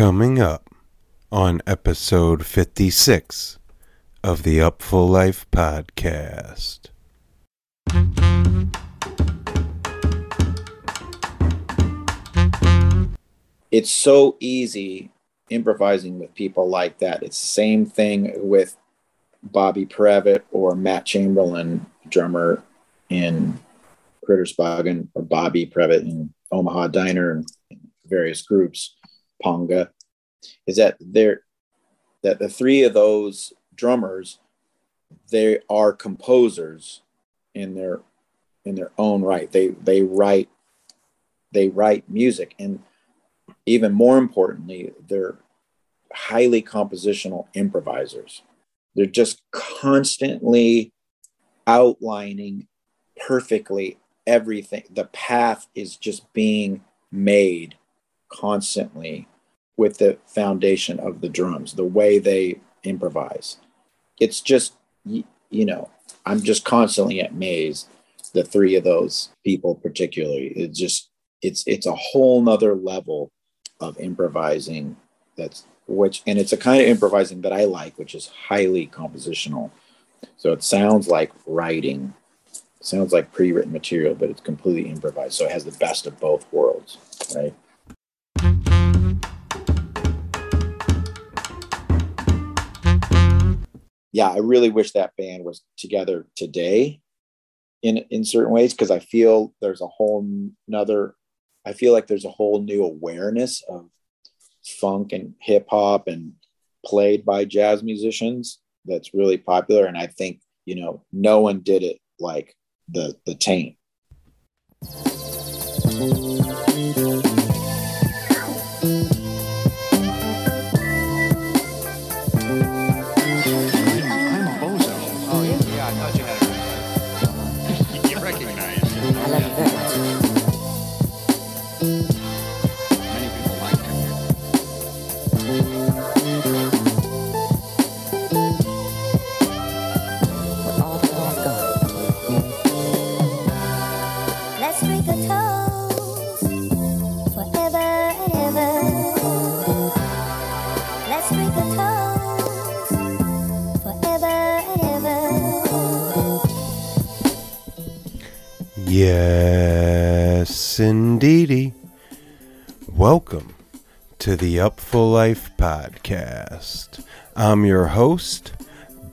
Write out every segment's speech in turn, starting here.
Coming up on episode 56 of the Up Upful Life podcast. It's so easy improvising with people like that. It's the same thing with Bobby Previte or Matt Chamberlain, drummer in Critters Buggin, or Bobby Previte in Omaha Diner and various groups, Ponga, is that they're that the three of those drummers, they are composers in their in their own right. They they write they write music and even more importantly, they're highly compositional improvisers. They're just constantly outlining perfectly everything. The path is just being made constantly with the foundation of the drums, the way they improvise. It's just, you know, I'm just constantly amazed. The three of those people, particularly, it's just, it's it's a whole nother level of improvising. That's which, and it's a kind of improvising that I like, which is highly compositional. So it sounds like writing, sounds like pre-written material, but it's completely improvised. So it has the best of both worlds, right? Yeah, I really wish that band was together today in in certain ways because I feel there's a whole another I feel like there's a whole new awareness of funk and hip hop and played by jazz musicians that's really popular and I think you know no one did it like the the taint Yes, indeedy. Welcome to the Upful Life podcast. I'm your host,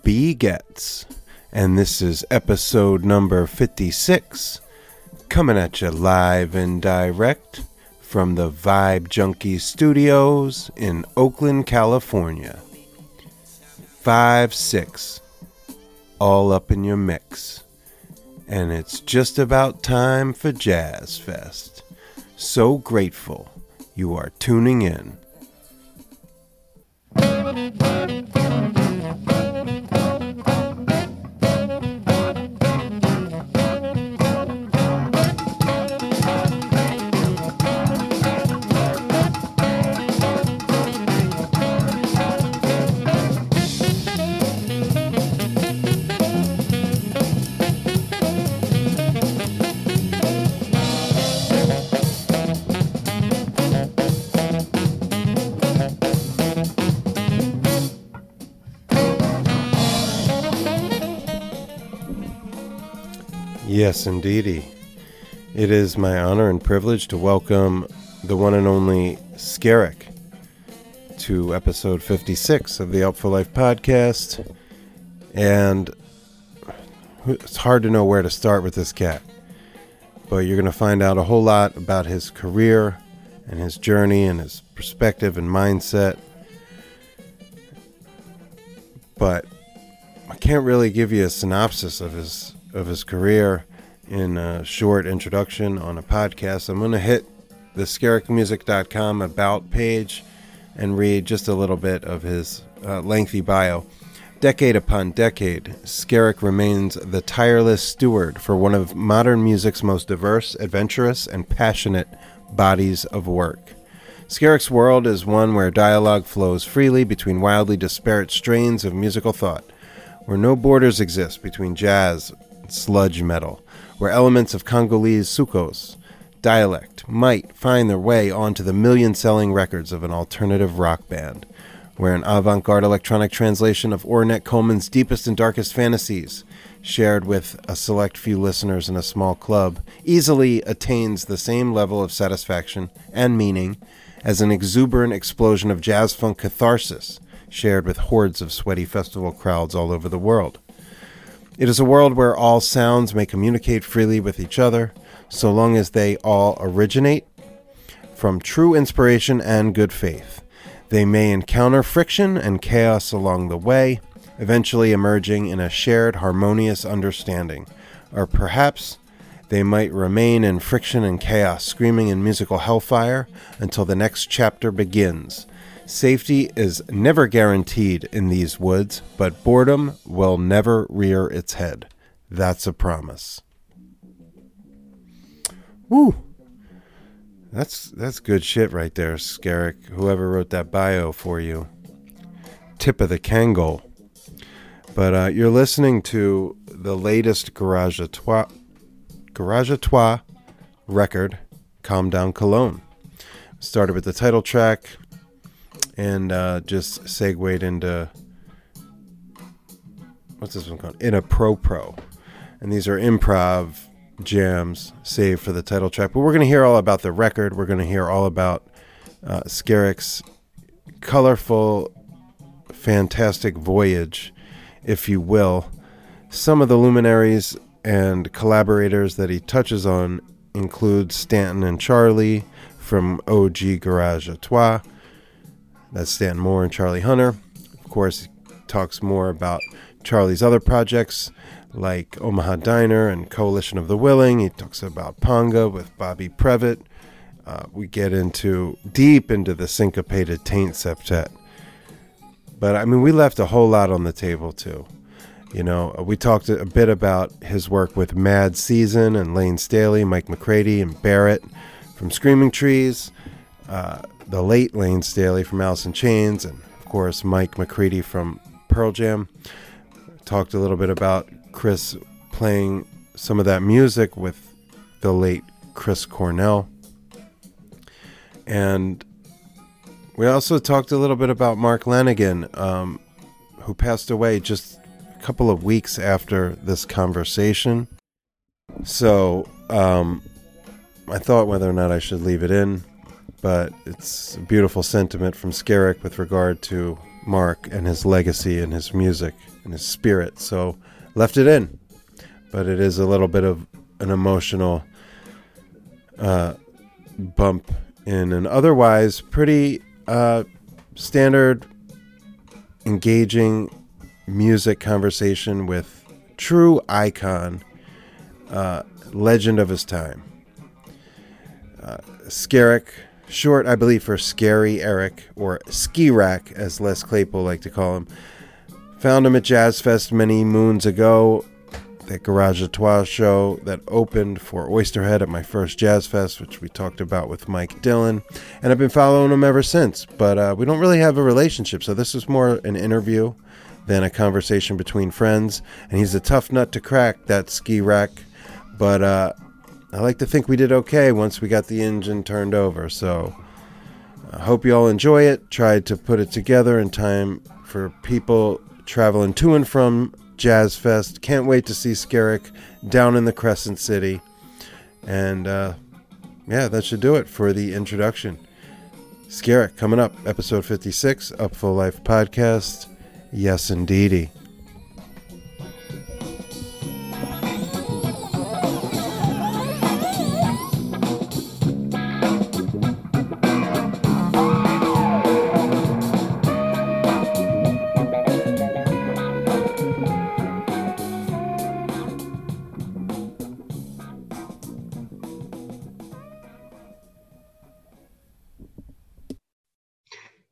B. Getz, and this is episode number 56, coming at you live and direct from the Vibe Junkie Studios in Oakland, California. 5 6, all up in your mix and it's just about time for Jazz Fest. So grateful you are tuning in. Yes, indeedy. It is my honor and privilege to welcome the one and only Skerik to episode 56 of the Upful Life podcast. And it's hard to know where to start with this cat, but you're going to find out a whole lot about his career and his journey and his perspective and mindset. But I can't really give you a synopsis of his of his career in a short introduction on a podcast. I'm going to hit the skerikmusic.com about page and read just a little bit of his uh, lengthy bio. Decade upon decade, Skerik remains the tireless steward for one of modern music's most diverse, adventurous, and passionate bodies of work. Skerik's world is one where dialogue flows freely between wildly disparate strains of musical thought, where no borders exist between jazz, sludge metal, where elements of Congolese soukous, dialect might find their way onto the million selling records of an alternative rock band, where an avant garde electronic translation of Ornette Coleman's deepest and darkest fantasies, shared with a select few listeners in a small club, easily attains the same level of satisfaction and meaning as an exuberant explosion of jazz funk catharsis shared with hordes of sweaty festival crowds all over the world. It is a world where all sounds may communicate freely with each other, so long as they all originate from true inspiration and good faith. They may encounter friction and chaos along the way, eventually emerging in a shared harmonious understanding. Or perhaps they might remain in friction and chaos, screaming in musical hellfire until the next chapter begins. Safety is never guaranteed in these woods, but boredom will never rear its head. That's a promise. Woo! That's that's good shit right there, Skerik. Whoever wrote that bio for you. Tip of the Kangol. But uh, you're listening to the latest Garage à Garage à record, Calm Down Cologne. Started with the title track and uh, just segued into what's this one called? In a Pro Pro. And these are improv jams saved for the title track. But we're going to hear all about the record. We're going to hear all about uh, colorful, fantastic voyage, if you will. Some of the luminaries and collaborators that he touches on include Stanton and Charlie from OG Garage à. That's Stanton Moore and Charlie Hunter. Of course, talks more about Charlie's other projects like Omaha Diner and Coalition of the Willing. He talks about Ponga with Bobby Previte. Uh, we get into deep into the syncopated taint septet. But I mean, we left a whole lot on the table too. You know, we talked a bit about his work with Mad Season and Layne Staley, Mike McCready, and Barrett from Screaming Trees, uh, the late Layne Staley from Alice in Chains, and of course Mike McCready from Pearl Jam. Talked a little bit about Chris playing some of that music with the late Chris Cornell. And we also talked a little bit about Mark Lanegan, um, who passed away just a couple of weeks after this conversation. So um, I thought whether or not I should leave it in, but it's a beautiful sentiment from Skerik with regard to Mark and his legacy and his music and his spirit. So left it in, but it is a little bit of an emotional uh, bump in an otherwise pretty uh, standard, engaging music conversation with true icon, uh, legend of his time. Uh, Skerik, short, I believe, for Scary Eric, or Ski Rack, as Les Claypool like to call him Found him at Jazz Fest many moons ago, that Garage à Trois show that opened for Oysterhead at my first Jazz Fest, which we talked about with Mike Dillon. And I've been following him ever since. But uh, we don't really have a relationship, so this is more an interview than a conversation between friends. And he's a tough nut to crack, that ski rack. But uh, I like to think we did okay once we got the engine turned over. So I hope you all enjoy it. Tried to put it together in time for people traveling to and from Jazz Fest. Can't wait to see Skerik down in the Crescent City. And uh, yeah, that should do it for the introduction. Skerik coming up, episode 56, Upful Life podcast. Yes, indeedy.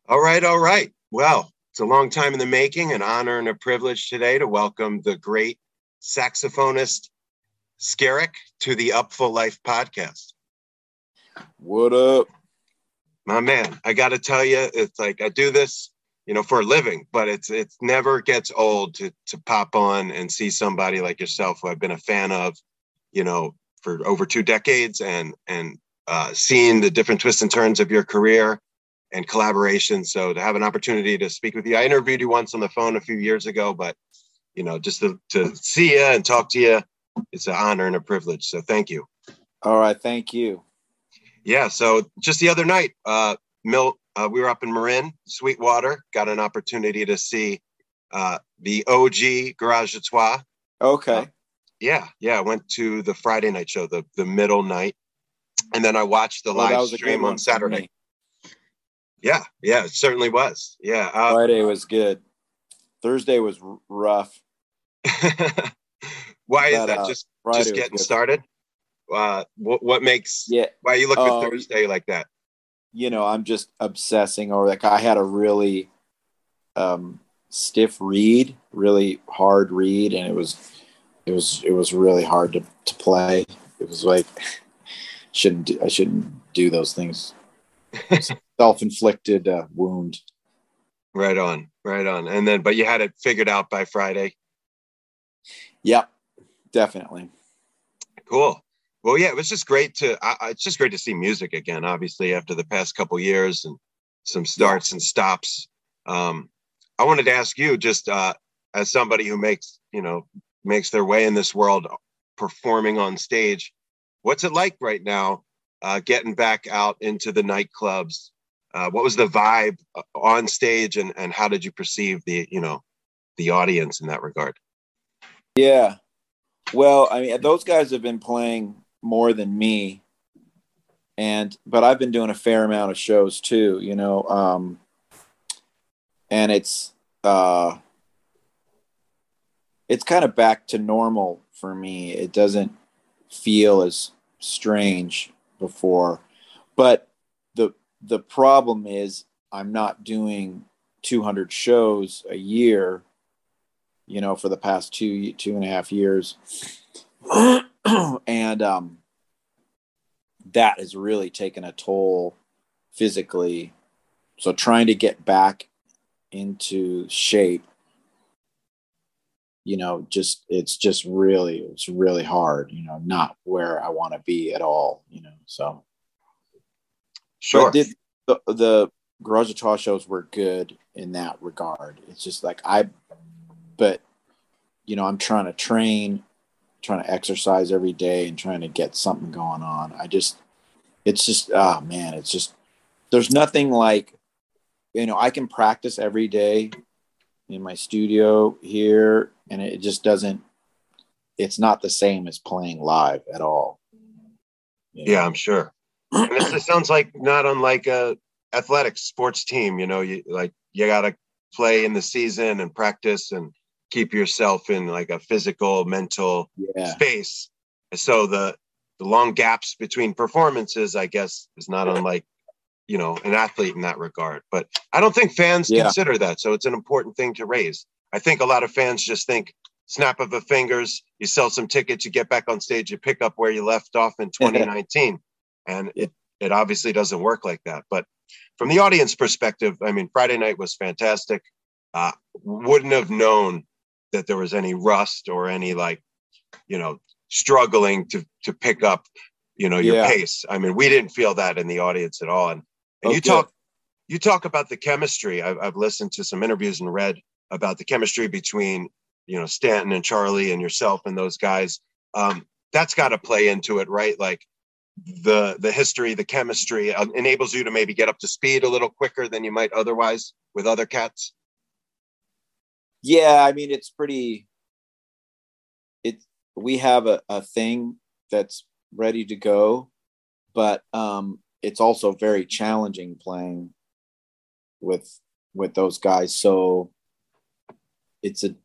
All right, all right. Well, it's a long time in the making, an honor and a privilege today to welcome the great saxophonist Skerik to the Upful Life podcast. What up? My man, I got to tell you, it's like I do this, you know, for a living, but it's it never gets old to to pop on and see somebody like yourself who I've been a fan of, you know, for over two decades and and uh, seeing the different twists and turns of your career and collaboration. So to have an opportunity to speak with you, I interviewed you once on the phone a few years ago, but you know, just to, to see you and talk to you, it's an honor and a privilege. So thank you. All right, thank you. Yeah. So just the other night, uh, Milt, uh, we were up in Marin, Sweetwater, got an opportunity to see uh, the OG Garage à Trois. Okay. Uh, yeah, yeah. I went to the Friday night show, the the middle night, and then I watched the Well, live stream on Saturday. Yeah, yeah, it certainly was. Yeah. Uh, Friday was good. Thursday was rough. why is that? uh, just Friday just getting started. Uh, what what makes? Yeah, Why you look at Thursday like that? you know, I'm just obsessing over like I had a really um, stiff reed, really hard reed, and it was it was it was really hard to, to play. It was like shouldn't do, I shouldn't do those things. Self inflicted uh, wound. Right on, right on. And then, but you had it figured out by Friday. Yep, definitely. Cool. Well, yeah, it was just great to. I, I- it's just great to see music again. Obviously, after the past couple years and some starts and stops. Um, I wanted to ask you, just uh, as somebody who makes you know makes their way in this world, performing on stage, what's it like right now? Uh, getting back out into the nightclubs. Uh, what was the vibe uh, on stage, and and how did you perceive the you know the audience in that regard? Yeah. Well, I mean, those guys have been playing more than me, and but I've been doing a fair amount of shows too. You know, um, and it's uh, it's kind of back to normal for me. It doesn't feel as strange before, but the problem is I'm not doing 200 shows a year you know, for the past two two and a half years, and um, that has really taken a toll physically. So trying to get back into shape, you know, just it's just really it's really hard. You know, not where I want to be at all. You know, so Sure. but did, the the Garage à Trois shows were good in that regard. It's just like I, but you know, I'm trying to train, trying to exercise every day, and trying to get something going on. I just, it's just, oh man, it's just, there's nothing like, you know, I can practice every day in my studio here, and it just doesn't. It's not the same as playing live at all. You know? Yeah, I'm sure. And this, sounds like not unlike a athletics sports team. You know, you like you got to play in the season and practice and keep yourself in like a physical, mental yeah. space. So the the long gaps between performances, I guess, is not unlike you know an athlete in that regard. But I don't think fans Yeah. consider that. So it's an important thing to raise. I think a lot of fans just think snap of the fingers, you sell some tickets, you get back on stage, you pick up where you left off in 2019. And it it obviously doesn't work like that. But from the audience perspective, I mean, Friday night was fantastic. Uh, wouldn't have known that there was any rust or any like, you know, struggling to to pick up, you know, your Yeah. pace. I mean, we didn't feel that in the audience at all. And and you talk you talk about the chemistry. I've, I've listened to some interviews and read about the chemistry between you know Stanton and Charlie and yourself and those guys. Um, that's got to play into it, right? Like the the history, the chemistry uh, enables you to maybe get up to speed a little quicker than you might otherwise with other cats. Yeah, I mean it's pretty it we have a, a thing that's ready to go, but um it's also very challenging playing with with those guys. So it's a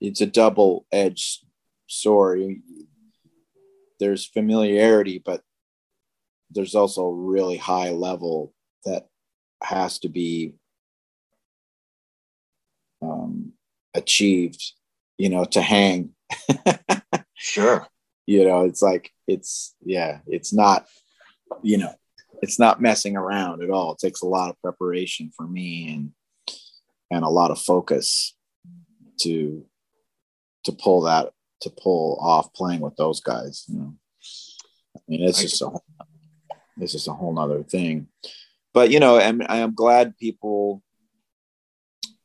it's a double edged sword. There's familiarity, but there's also a really high level that has to be um, achieved, you know, to hang. Sure. you know, it's like it's yeah, it's not, you know, it's not messing around at all. It takes a lot of preparation for me and and a lot of focus to to pull that to pull off playing with those guys. You know. I mean, it's just a this is a whole nother thing. But you know, I'm I'm glad people.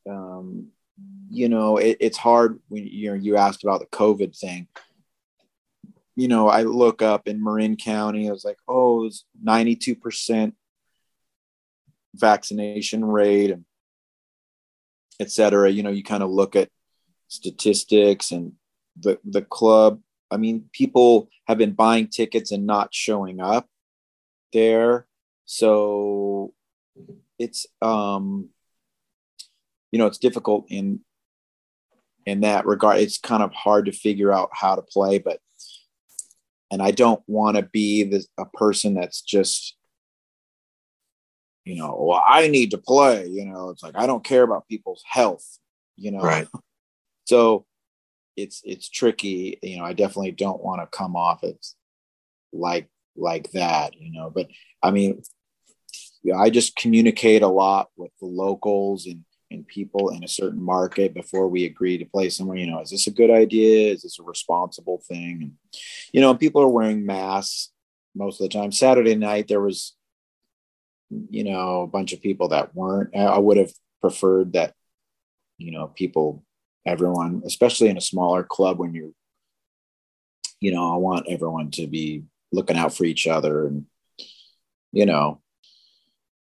Um, you know, it, it's hard when you know you asked about the COVID thing. You know, I look up in Marin County. I was like, oh, it's ninety two percent vaccination rate, and et cetera. You know, you kind of look at statistics and the the club. I mean, people have been buying tickets and not showing up there. So it's um you know, it's difficult in in that regard. It's kind of hard to figure out how to play, but and I don't want to be the, a person that's just you know, well, I need to play, you know, it's like I don't care about people's health, you know. Right. So it's it's tricky, you know, I definitely don't want to come off as like like that, you know. But I mean, yeah, I just communicate a lot with the locals and and people in a certain market before we agree to play somewhere. You know, is this a good idea? Is this a responsible thing? And you know, people are wearing masks most of the time. Saturday night there was, you know, a bunch of people that weren't. I would have preferred that, you know, people, everyone, especially in a smaller club when you're, you know, I want everyone to be looking out for each other and you know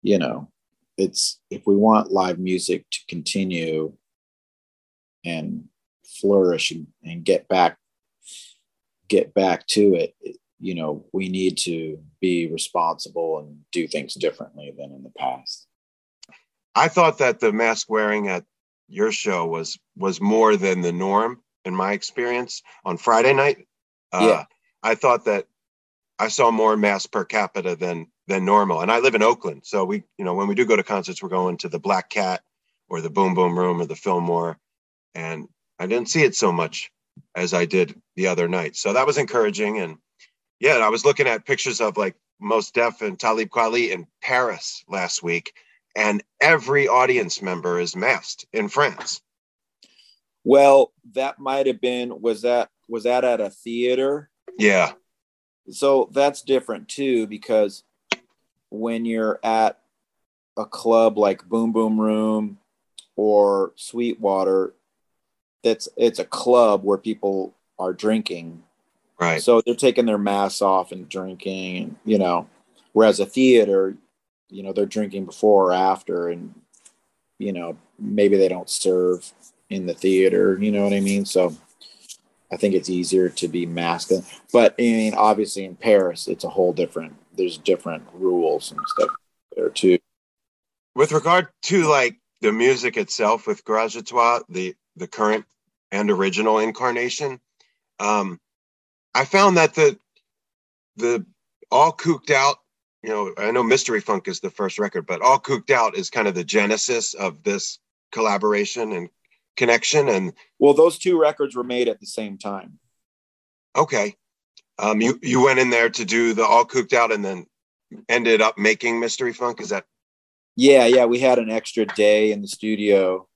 you know it's if we want live music to continue and flourish and, and get back get back to it you know we need to be responsible and do things differently than in the past i thought that the mask wearing at your show was was more than the norm in my experience on friday night uh, yeah. i thought that I saw more mass per capita than than normal. And I live in Oakland, so we, you know, when we do go to concerts, we're going to the Black Cat or the Boom Boom Room or the Fillmore, and I didn't see it so much as I did the other night. So that was encouraging. And yeah, I was looking at pictures of like Mos Def and Talib Kweli in Paris last week, and every audience member is masked in France. Well, that might have been was that was that at a theater? Yeah so that's different too because when you're at a club like Boom Boom Room or Sweetwater, it's it's a club where people are drinking. Right. So they're taking their masks off and drinking, and you know, whereas a theater, you know, they're drinking before or after, and you know, maybe they don't serve in the theater. You know what I mean? So I think it's easier to be masculine. But I mean, obviously in Paris, it's a whole different. There's different rules and stuff there too. With regard to like the music itself with Garage the the current and original incarnation, um, I found that the the All Kooked Out. You know, I know Mystery Funk is the first record, but All Kooked Out is kind of the genesis of this collaboration and connection and well those two records were made at the same time. Okay. Um you you went in there to do the All Kooked Out and then ended up making mystery funk is that? Yeah yeah we had an extra day in the studio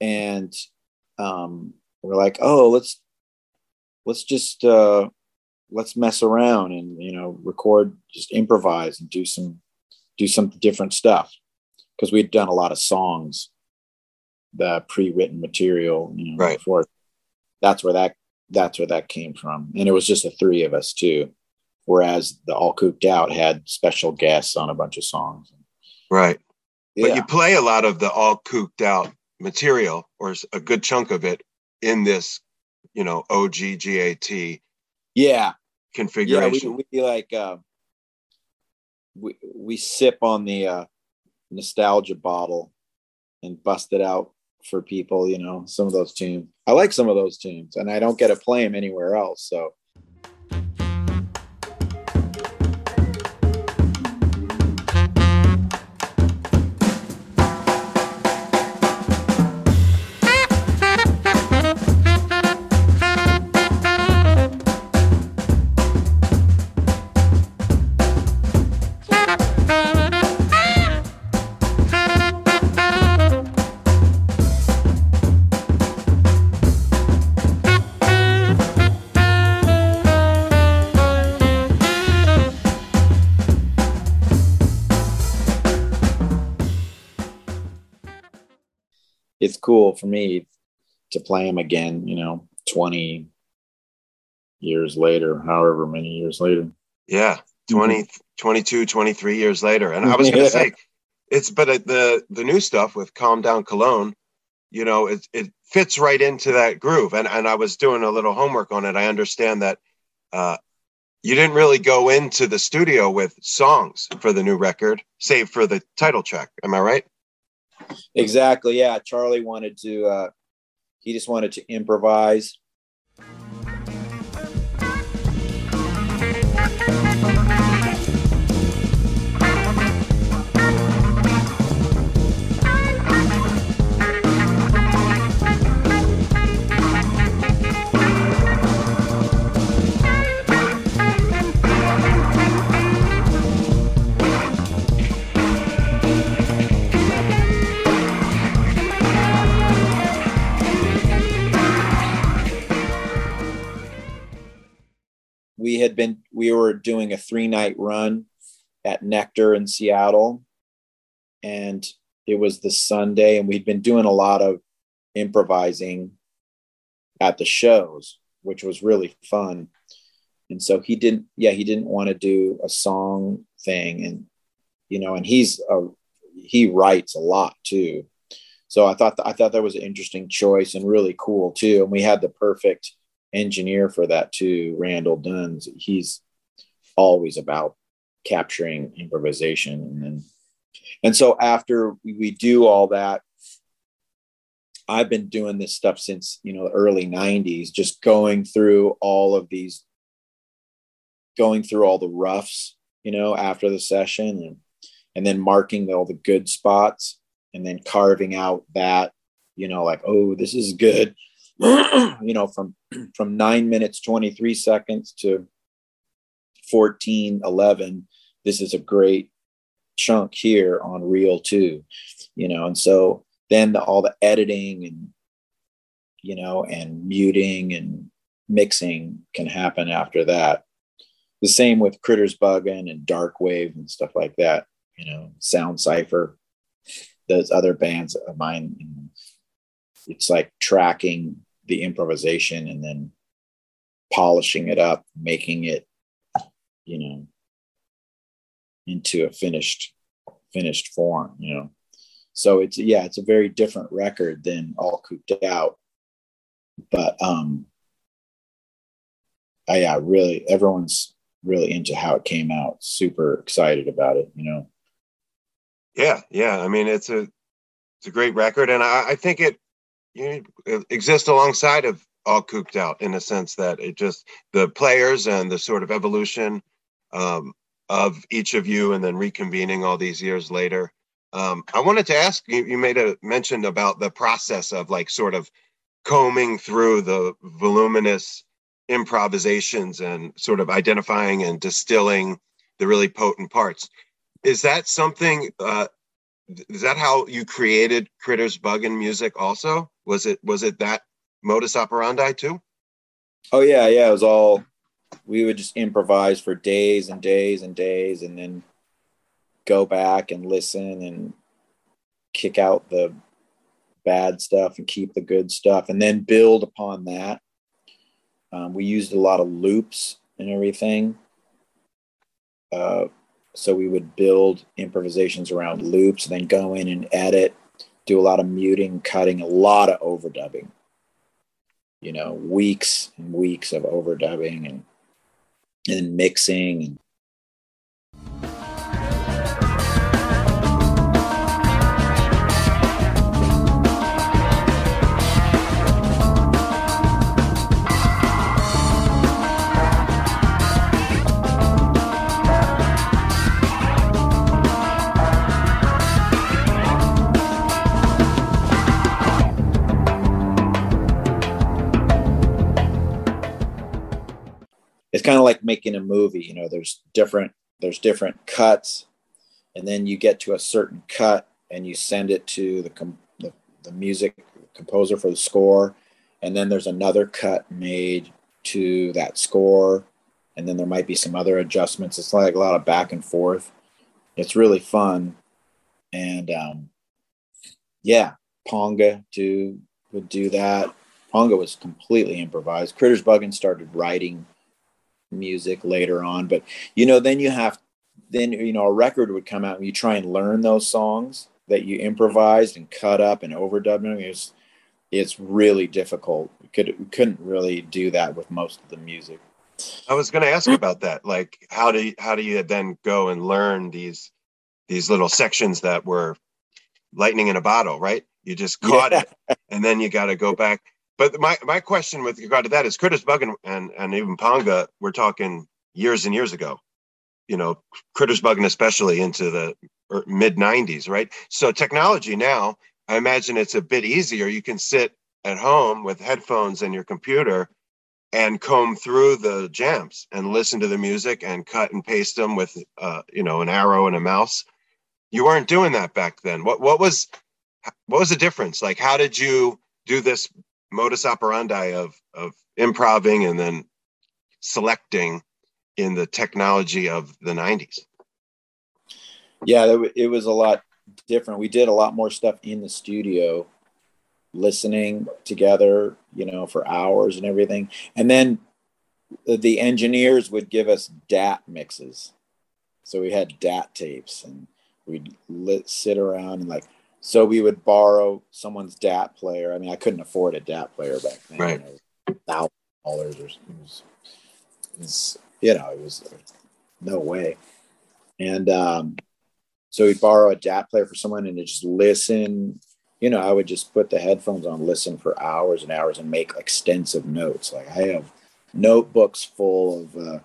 and um we're like oh let's let's just uh let's mess around and you know record just improvise and do some do some different stuff. Because we'd done a lot of songs the pre-written material you know right. before. That's where that that's where that came from. And it was just the three of us too. Whereas the All Kooked Out had special guests on a bunch of songs. Right. Yeah. but you play a lot of the All Kooked Out material or a good chunk of it in this you know oggat yeah configuration yeah, we, we like uh we we sip on the uh nostalgia bottle and bust it out for people, you know, some of those tunes. I like some of those tunes and I don't get to play them anywhere else. So cool for me to play them again, you know, 20 years later, however many years later. Yeah. 20, mm-hmm. 22, 23 years later. And I was going to say, it's, but the, the new stuff with Calm Down Cologne, you know, it, it fits right into that groove. And, and I was doing a little homework on it. I understand that uh, you didn't really go into the studio with songs for the new record, save for the title track. Am I right? Exactly. Yeah. Charlie wanted to, uh, he just wanted to improvise we had been we were doing a three night run at Nectar in Seattle, and it was the Sunday, and we'd been doing a lot of improvising at the shows, which was really fun. And so he didn't, yeah, he didn't want to do a song thing, and you know, and he's a he writes a lot too. So I thought th- I thought that was an interesting choice and really cool too. And we had the perfect engineer for that too, Randall Dunn. He's always about capturing improvisation and then and so after we, we do all that i've been doing this stuff since you know the early 90s just going through all of these going through all the roughs you know after the session and and then marking all the good spots and then carving out that you know like oh this is good you know, from from nine minutes twenty three seconds to fourteen eleven. This is a great chunk here on reel two, you know, and so then the, all the editing and you know and muting and mixing can happen after that. The same with Critters Buggin' and DRKWAV and stuff like that. You know, Sound Cipher, those other bands of mine. It's like tracking the improvisation and then polishing it up, making it, you know, into a finished finished form, you know. So it's yeah, it's a very different record than All Kooked Out. But um I yeah, really everyone's really into how it came out, super excited about it, you know. Yeah, yeah. I mean it's a it's a great record and I, I think it you exist alongside of All Kooked Out in a sense that it just the players and the sort of evolution um, of each of you and then reconvening all these years later. Um, i wanted to ask you you made a mention about the process of like sort of combing through the voluminous improvisations and sort of identifying and distilling the really potent parts. Is that something uh, is that how you created critters buggin' music also? Was it was it that modus operandi too? Oh yeah yeah it was all we would just improvise for days and days and days and then go back and listen and kick out the bad stuff and keep the good stuff and then build upon that. Um, we used a lot of loops and everything. Uh, so we would build improvisations around loops then go in and edit, do a lot of muting, cutting, a lot of overdubbing. You know, weeks and weeks of overdubbing and and mixing and kind of like making a movie you know there's different there's different cuts and then you get to a certain cut and you send it to the the, the music composer for the score and then there's another cut made to that score and then there might be some other adjustments it's like a lot of back and forth it's really fun and um, yeah Ponga to would do that. Ponga was completely improvised. Critters Buggin started writing music later on, but you know, then you have then you know a record would come out and you try and learn those songs that you improvised and cut up and overdubbed them. It's it's really difficult. We could we couldn't really do that with most of the music. I was going to ask about that. Like, how do you, how do you then go and learn these these little sections that were lightning in a bottle, right? You just caught yeah. it, and then you got to go back. But my my question with regard to that is, Critters Buggin, and and even Ponga, we're talking years and years ago. You know, Critters Buggin especially into the er, mid '90s, right? So technology now, I imagine it's a bit easier. You can sit at home with headphones and your computer and comb through the jams and listen to the music and cut and paste them with uh, you know an arrow and a mouse you weren't doing that back then what what was what was the difference like how did you do this modus operandi of of improving and then selecting in the technology of the 90s yeah it was a lot different we did a lot more stuff in the studio listening together, you know, for hours and everything. And then the engineers would give us DAT mixes. So we had DAT tapes and we'd sit around and like, so we would borrow someone's DAT player. I mean, I couldn't afford a DAT player back then. Right. Thousand dollars or it was, it was, you know, it was no way. And um, so we'd borrow a DAT player for someone and just listen you know, I would just put the headphones on, listen for hours and hours, and make extensive notes. Like I have notebooks full of, uh,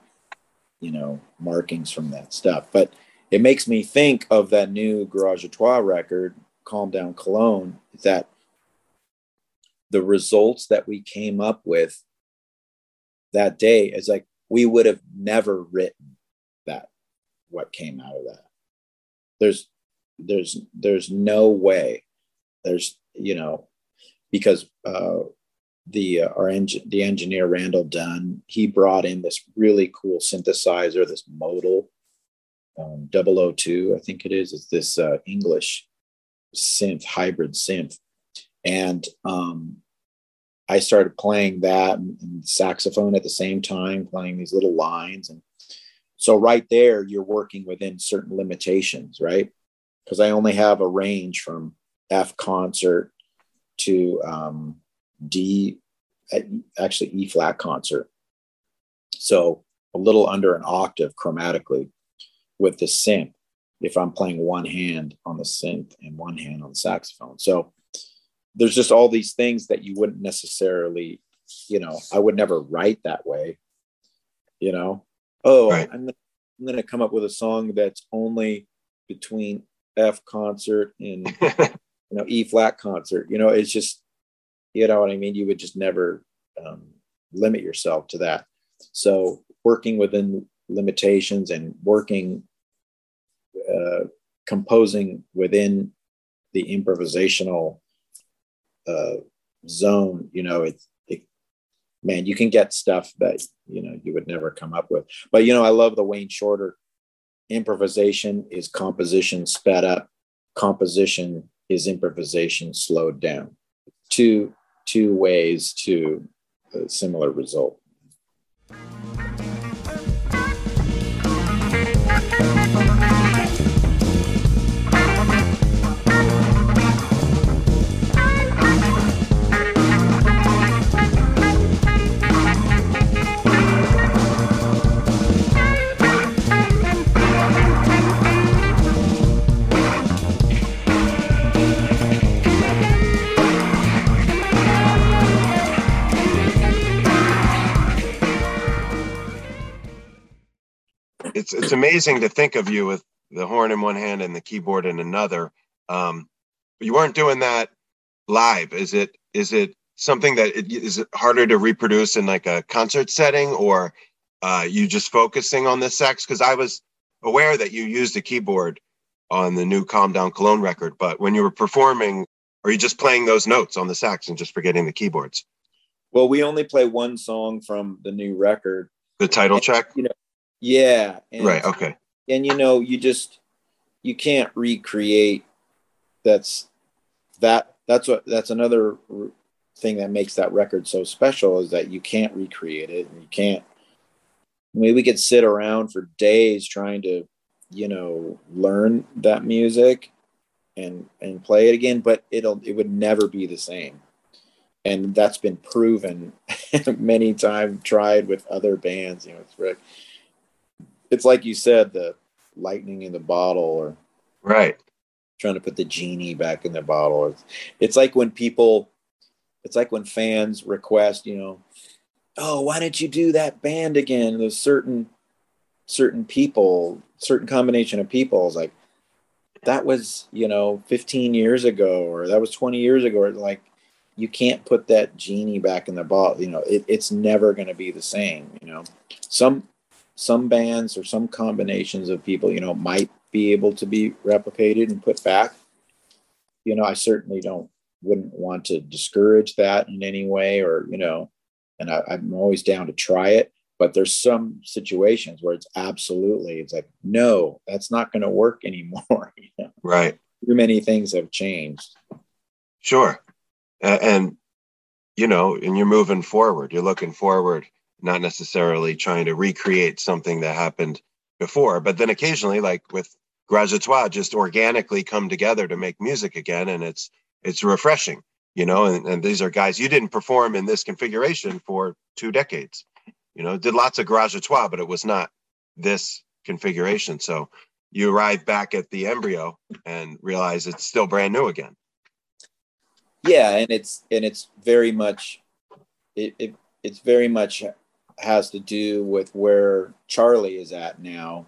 you know, markings from that stuff. But it makes me think of that new Garage Trois record, Calm Down Cologne, that the results that we came up with that day is like we would have never written that what came out of that. There's there's there's no way. There's you know because uh, the uh, our engine the engineer Randall Dunn he brought in this really cool synthesizer this modal um, 002 I think it is. It's this uh, English synth hybrid synth. And um, I started playing that and, saxophone at the same time playing these little lines. And so right there you're working within certain limitations right? Because I only have a range from F concert to um, D, actually E flat concert. So a little under an octave chromatically with the synth if I'm playing one hand on the synth and one hand on the saxophone. So there's just all these things that you wouldn't necessarily, you know, I would never write that way, you know. Oh, right. I'm, I'm going to come up with a song that's only between F concert and you know E flat concert. You know, it's just you know what I mean. You would just never um, limit yourself to that. So working within limitations and working uh, composing within the improvisational uh, zone, you know, it's it, man, you can get stuff that you know you would never come up with. But you know, I love the Wayne Shorter improvisation is composition sped up, composition is improvisation slowed down. Two two ways to a similar result. It's it's amazing to think of you with the horn in one hand and the keyboard in another. Um, you weren't doing that live. Is it is it something that it, is it harder to reproduce in like a concert setting, or uh, you just focusing on the sax? Because I was aware that you used a keyboard on the new Calm Down Cologne record, but when you were performing, are you just playing those notes on the sax and just forgetting the keyboards? Well, we only play one song from the new record. The title track. You know, yeah. And, right. Okay. And you know, you just you can't recreate that's that that's what that's another thing that makes that record so special is that you can't recreate it and you can't I mean, we could sit around for days trying to you know learn that music and and play it again but it'll it would never be the same and that's been proven many times tried with other bands you know it's it's like you said the lightning in the bottle or right. trying to put the genie back in the bottle. It's, it's like when people it's like when fans request you know oh why didn't you do that band again? There's certain certain people certain combination of people. Is like that was you know 15 years ago or that was 20 years ago. Or like you can't put that genie back in the bottle. You know it, it's never going to be the same you know. Some some bands or some combinations of people you know might be able to be replicated and put back. You know i certainly don't wouldn't want to discourage that in any way or you know and I, i'm always down to try it but there's some situations where it's absolutely it's like no that's not going to work anymore you know? right. Too many things have changed. Sure. And you know and you're moving forward you're looking forward not necessarily trying to recreate something that happened before but then occasionally like with garage Trois, just organically come together to make music again and it's it's refreshing you know and, and these are guys you didn't perform in this configuration for two decades. You know did lots of garage Trois, but it was not this configuration. So you arrive back at the embryo and realize it's still brand new again. Yeah and it's and it's very much it, it it's very much has to do with where charlie is at now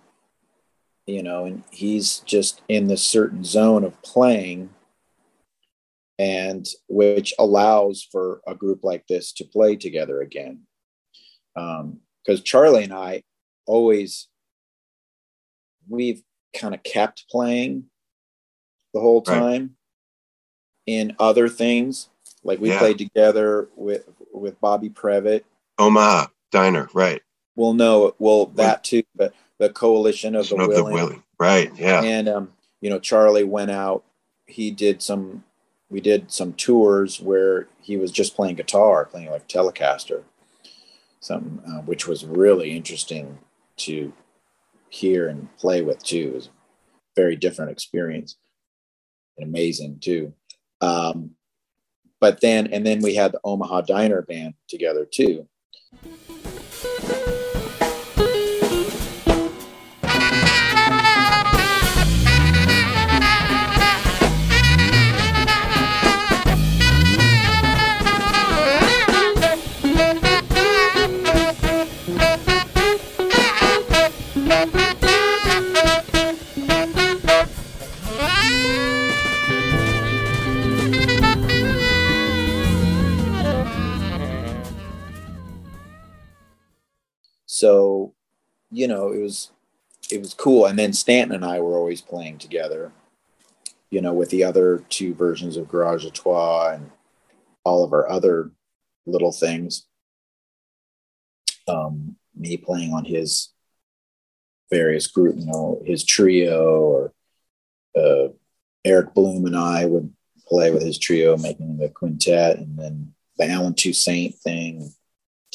you know and he's just in this certain zone of playing and which allows for a group like this to play together again because um, charlie and i always we've kind of kept playing the whole time right. in other things like we yeah. played together with with bobby Previte omaha diner right well no well that too but the coalition of the, of willing. the willing right yeah and um you know charlie went out he did some we did some tours where he was just playing guitar playing like telecaster something uh, which was really interesting to hear and play with too. It was a very different experience and amazing too. Um, but then, and then we had the Omaha Diner Band together too thank you so you know it was it was cool. And then stanton and i were always playing together you know with the other two versions of garage Trois and all of our other little things. Um me playing on his various group you know his trio or uh, eric bloom and i would play with his trio making the quintet and then the allen toussaint thing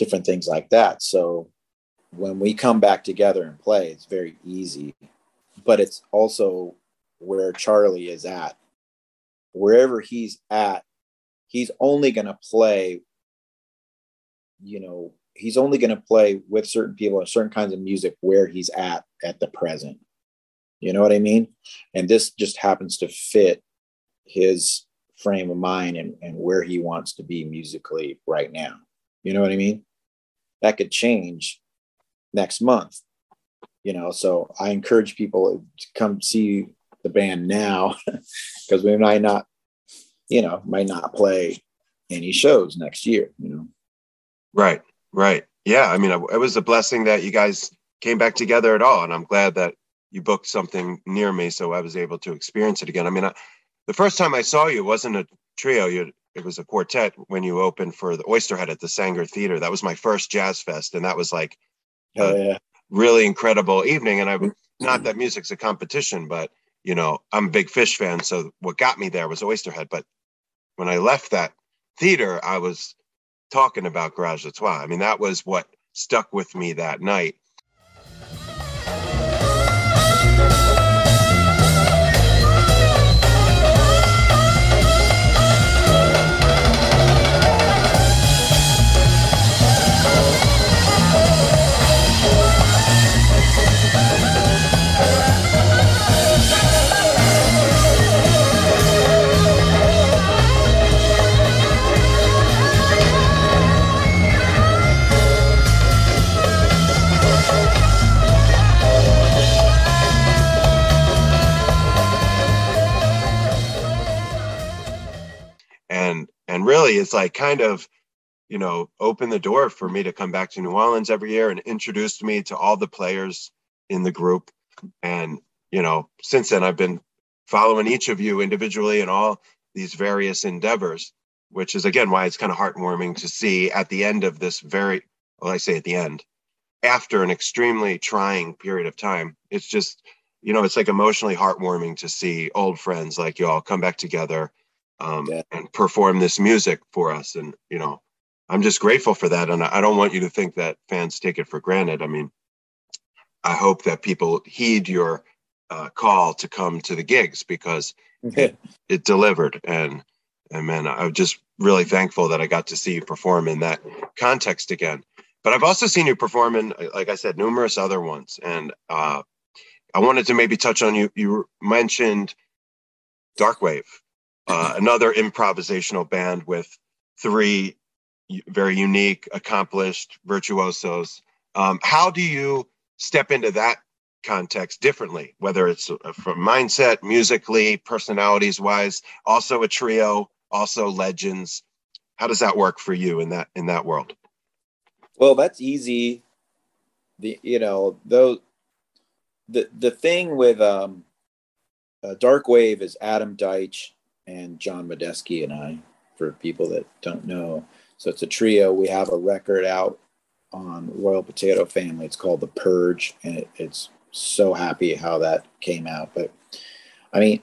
different things like that. So when we come back together and play, it's very easy, but it's also where Charlie is at. Wherever he's at, he's only going to play, you know, he's only going to play with certain people and certain kinds of music where he's at at the present. You know what I mean? And this just happens to fit his frame of mind and, and where he wants to be musically right now. You know what I mean? That could change next month. You know so i encourage people to come see the band now because we might not you know might not play any shows next year you know? Right right. Yeah i mean it was a blessing that you guys came back together at all and i'm glad that you booked something near me so i was able to experience it again. I mean I, the first time i saw you wasn't a trio. You it was a quartet when you opened for the oysterhead at the Saenger theater. That was my first jazz fest and that was like Oh, yeah. really incredible evening. And I am mm-hmm. not that music's a competition, but you know, I'm a big fish fan. So what got me there was Oysterhead. But when I left that theater, I was talking about Garage à Trois. I mean, that was what stuck with me that night. And really it's like kind of you know opened the door for me to come back to new orleans every year and introduced me to all the players in the group. And you know since then i've been following each of you individually in all these various endeavors which is again why it's kind of heartwarming to see at the end of this very well i say at the end after an extremely trying period of time it's just you know it's like emotionally heartwarming to see old friends like you all come back together um, yeah. and perform this music for us. And, you know, I'm just grateful for that. And I don't want you to think that fans take it for granted. I mean, I hope that people heed your uh, call to come to the gigs because it, it delivered. And, and man, I'm just really thankful that I got to see you perform in that context again. But I've also seen you perform in, like I said, numerous other ones. And uh, I wanted to maybe touch on you. You mentioned DRKWAV uh, another improvisational band with three very unique, accomplished virtuosos. Um, how do you step into that context differently, whether it's uh, from mindset, musically, personalities wise, also a trio, also legends? How does that work for you in that in that world? Well, that's easy. The you know though the the thing with um, uh, DRKWAV is Adam Deitch and John Medeski and I, for people that don't know. So it's a trio. We have a record out on Royal Potato Family. It's called The Purge, and it, it's so happy how that came out. But I mean,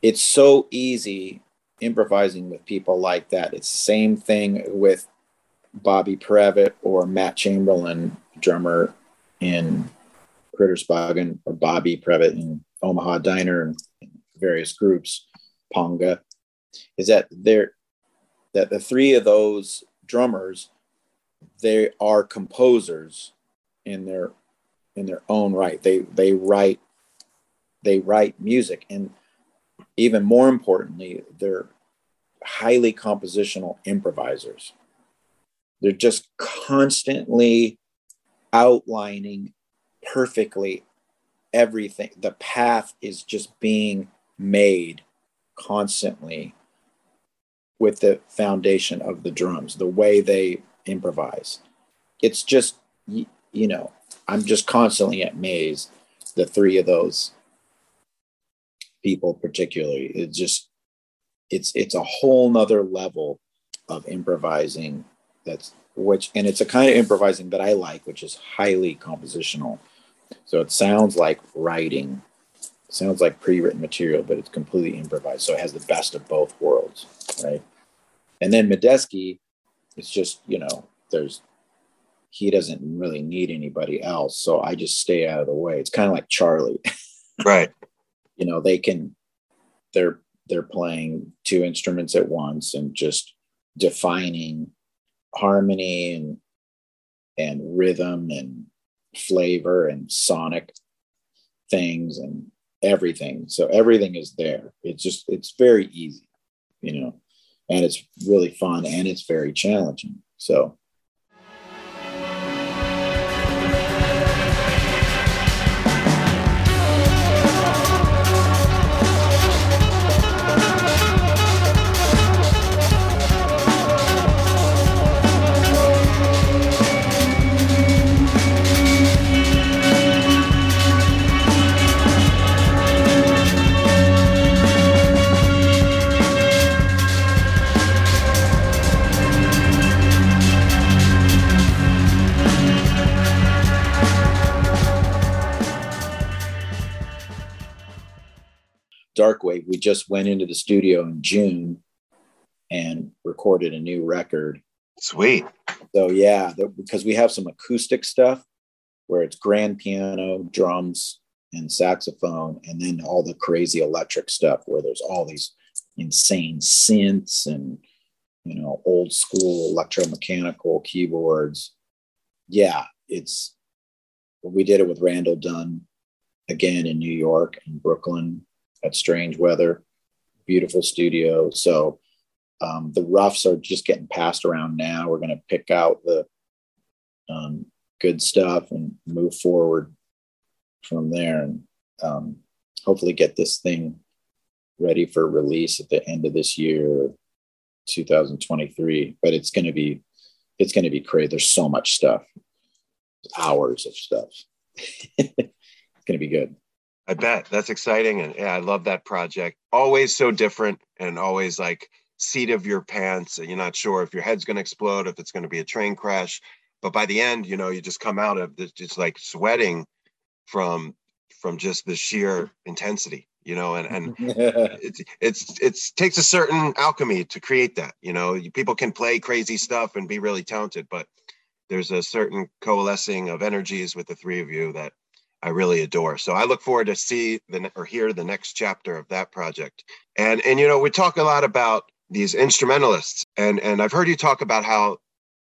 it's so easy improvising with people like that. It's the same thing with Bobby Previte or Matt Chamberlain, drummer in Critters Buggin, or Bobby Previte in Omaha Diner and various groups. Ponga, is that they're that the three of those drummers they are composers in their in their own right. They they write they write music and even more importantly, they're highly compositional improvisers. They're just constantly outlining perfectly everything. The path is just being made constantly with the foundation of the drums, the way they improvise. It's just, you know, I'm just constantly amazed. The three of those people, particularly, it's just, it's it's a whole nother level of improvising. That's which, and it's a kind of improvising that I like, which is highly compositional. So it sounds like writing sounds like pre-written material, but it's completely improvised. So it has the best of both worlds, right? And then Medeski, it's just you know, there's he doesn't really need anybody else, so I just stay out of the way. It's kind of like Charlie, right? you know, they can they're they're playing two instruments at once and just defining harmony and and rhythm and flavor and sonic things and everything. So everything is there. It's just it's very easy, you know, and it's really fun and it's very challenging. So DRKWAV. We just went into the studio in June and recorded a new record. Sweet. So yeah, the, because we have some acoustic stuff where it's grand piano, drums, and saxophone, and then all the crazy electric stuff where there's all these insane synths and you know old school electromechanical keyboards. Yeah, it's we did it with Randall Dunn again in New York and Brooklyn at Strange Weather, beautiful studio. So um, the roughs are just getting passed around now. We're going to pick out the um, good stuff and move forward from there, and um, hopefully get this thing ready for release at the end of this year, 2023. But it's going to be it's going to be crazy. There's so much stuff, hours of stuff. it's going to be good. I bet that's exciting, and yeah, I love that project. Always so different, and always like seat of your pants. And You're not sure if your head's going to explode, if it's going to be a train crash. But by the end, you know, you just come out of this just like sweating from from just the sheer intensity, you know, and and it's it's it's takes a certain alchemy to create that. You know, people can play crazy stuff and be really talented, but there's a certain coalescing of energies with the three of you that I really adore. So I look forward to see the or hear the next chapter of that project. And and you know, we talk a lot about these instrumentalists and and I've heard you talk about how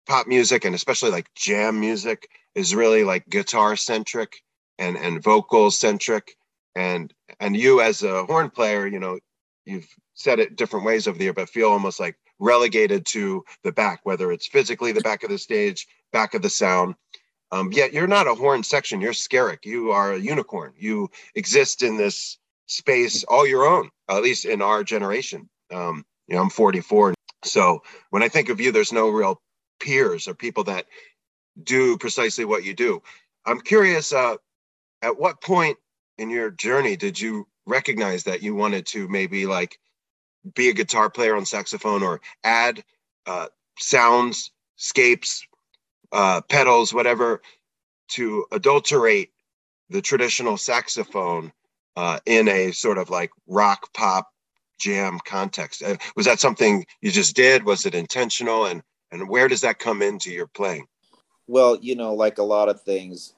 pop music and especially like jam music is really like guitar centric and and vocal centric and and you as a horn player, you know, you've said it different ways over the year, but feel almost like relegated to the back, whether it's physically the back of the stage, back of the sound. Um, yet you're not a horn section. You're Skerik. You are a unicorn. You exist in this space all your own, at least in our generation. Um, you know, I'm 44. So when I think of you, there's no real peers or people that do precisely what you do. I'm curious, uh, at what point in your journey did you recognize that you wanted to maybe like be a guitar player on saxophone or add uh, sounds, scapes, uh, pedals, whatever, to adulterate the traditional saxophone uh, in a sort of like rock pop jam context. Uh, was that something you just did? Was it intentional? And and where does that come into your playing? Well, you know, like a lot of things,